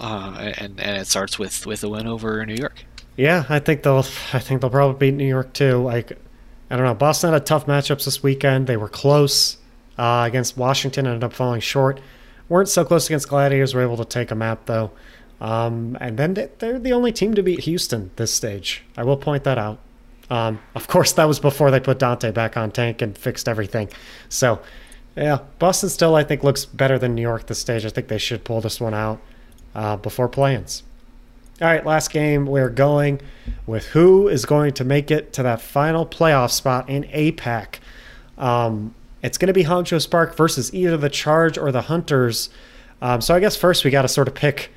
uh, and and it starts with with a win over New York. Yeah, I think they'll I think they'll probably beat New York too. Like I don't know, Boston had a tough matchups this weekend. They were close. uh, against Washington, ended up falling short. Weren't so close against Gladiators, were able to take them out though. Um, and then they're the only team to beat Houston this stage. I will point that out. Um, of course, that was before they put Danteh back on tank and fixed everything. So, yeah, Boston still, I think, looks better than New York this stage. I think they should pull this one out uh, before play-ins. All right, last game. We're going with who is going to make it to that final playoff spot in APAC. Um, it's going to be Hangzhou Spark versus either the Charge or the Hunters. Um, so I guess first we got to sort of pick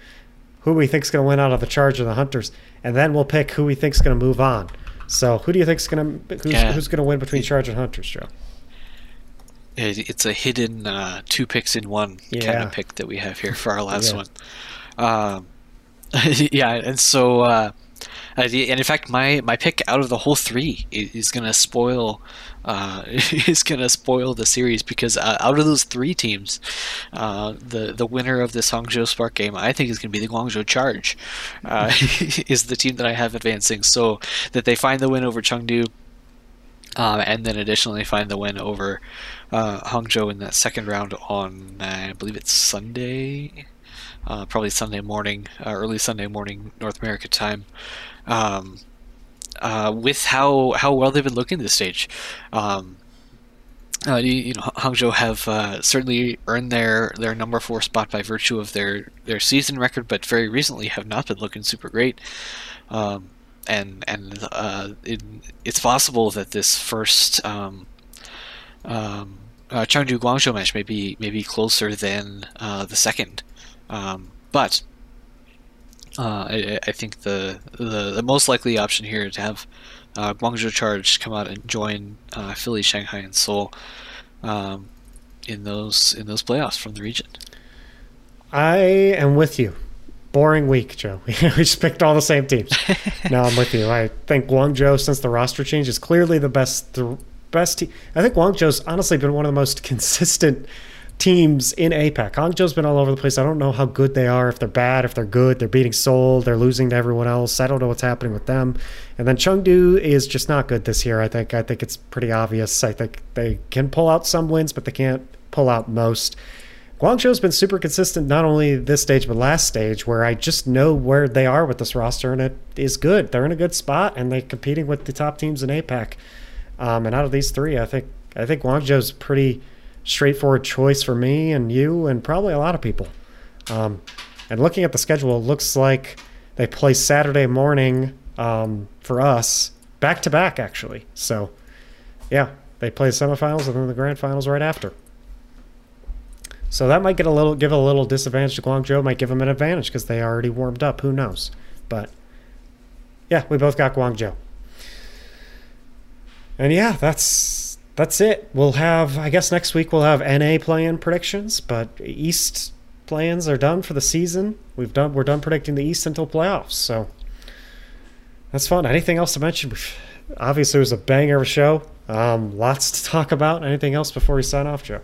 who we think is going to win out of the Charge or the Hunters, and then we'll pick who we think is going to move on. So who do you think is going to who's, yeah. who's going to win between Charge and Hunters, Joe? It's a hidden uh, two picks in one yeah. kind of pick that we have here for our last yeah. one. Um, *laughs* yeah, and so uh, and in fact, my my pick out of the whole three is going to spoil uh, *laughs* is going to spoil the series because uh, out of those three teams, uh, the the winner of this Hangzhou Spark game, I think, is going to be the Guangzhou Charge. Uh, *laughs* is the team that I have advancing, so that they find the win over Chengdu. Um, and then additionally find the win over uh, Hangzhou in that second round on I believe it's Sunday uh, probably Sunday morning, uh, early Sunday morning North America time. Um, uh, with how how well they've been looking this stage, um, uh, you, you, know Hangzhou have uh, certainly earned their, their number four spot by virtue of their, their season record, but very recently have not been looking super great. Um, and and uh, it, it's possible that this first um, um, uh, Chengdu Guangzhou match may be, may be closer than uh, the second. Um, but uh, I, I, think the, the, the most likely option here is to have uh, Guangzhou Charge come out and join uh, Philly, Shanghai, and Seoul um, in those in those playoffs from the region. I am with you. Boring week, Joe. *laughs* we just picked all the same teams. *laughs* no, I'm with you. I think Guangzhou, since the roster change, is clearly the best the best team. I think Guangzhou's honestly been one of the most *laughs* consistent teams in APAC. Hangzhou's been all over the place. I don't know how good they are, if they're bad, if they're good. They're beating Seoul, they're losing to everyone else. I don't know what's happening with them. And then Chengdu is just not good this year. I think I think it's pretty obvious. I think they can pull out some wins, but they can't pull out most. Guangzhou's been super consistent, not only this stage but last stage, where I just know where they are with this roster, and it is good. They're in a good spot, and they're competing with the top teams in APAC. Um, and out of these three, I think I think Guangzhou's pretty straightforward choice for me and you and probably a lot of people. Um, and looking at the schedule, it looks like they play Saturday morning um, for us, back to back actually. So, yeah, they play the semifinals and then the grand finals right after. So that might get a little give a little disadvantage to Guangzhou. Might give them an advantage because they already warmed up. Who knows? But yeah, we both got Guangzhou. And yeah, that's that's it. We'll have, I guess next week we'll have NA play-in predictions, but East play-ins are done for the season. We've done, we're done predicting the East until playoffs, so that's fun. Anything else to mention? Obviously, it was a banger of a show. Um, lots to talk about. Anything else before we sign off, Joe?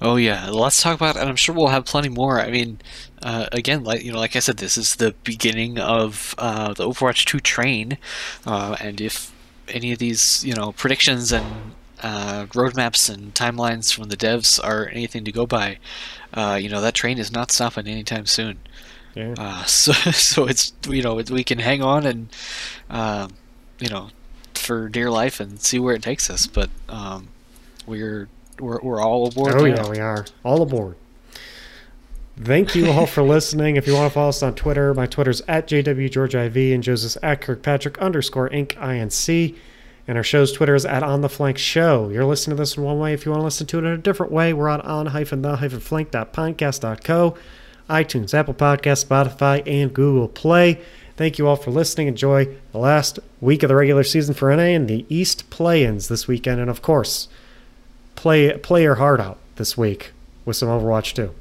Oh yeah, let's talk about, and I'm sure we'll have plenty more. I mean, uh, again, like you know, like I said, this is the beginning of uh, the Overwatch 2 train, uh, and if any of these, you know, predictions and uh, roadmaps and timelines from the devs are anything to go by, uh, you know, that train is not stopping anytime soon. Yeah. Uh, *laughs* so, so it's you know we can hang on and um, you know for dear life and see where it takes us. But um, we're we're we're all aboard. Oh now. yeah, we are all aboard. Thank you all for *laughs* listening. If you want to follow us on Twitter, my Twitter's at JWGeorgeIV and Joseph's at Kirkpatrick underscore Inc. INC. And our show's Twitter is at On the Flank Show. You're listening to this in one way. If you want to listen to it in a different way, we're on on hyphen the hyphen flank.podcast.co, iTunes, Apple Podcasts, Spotify, and Google Play. Thank you all for listening. Enjoy the last week of the regular season for NA and the East play-ins this weekend. And of course, play play your heart out this week with some Overwatch 2.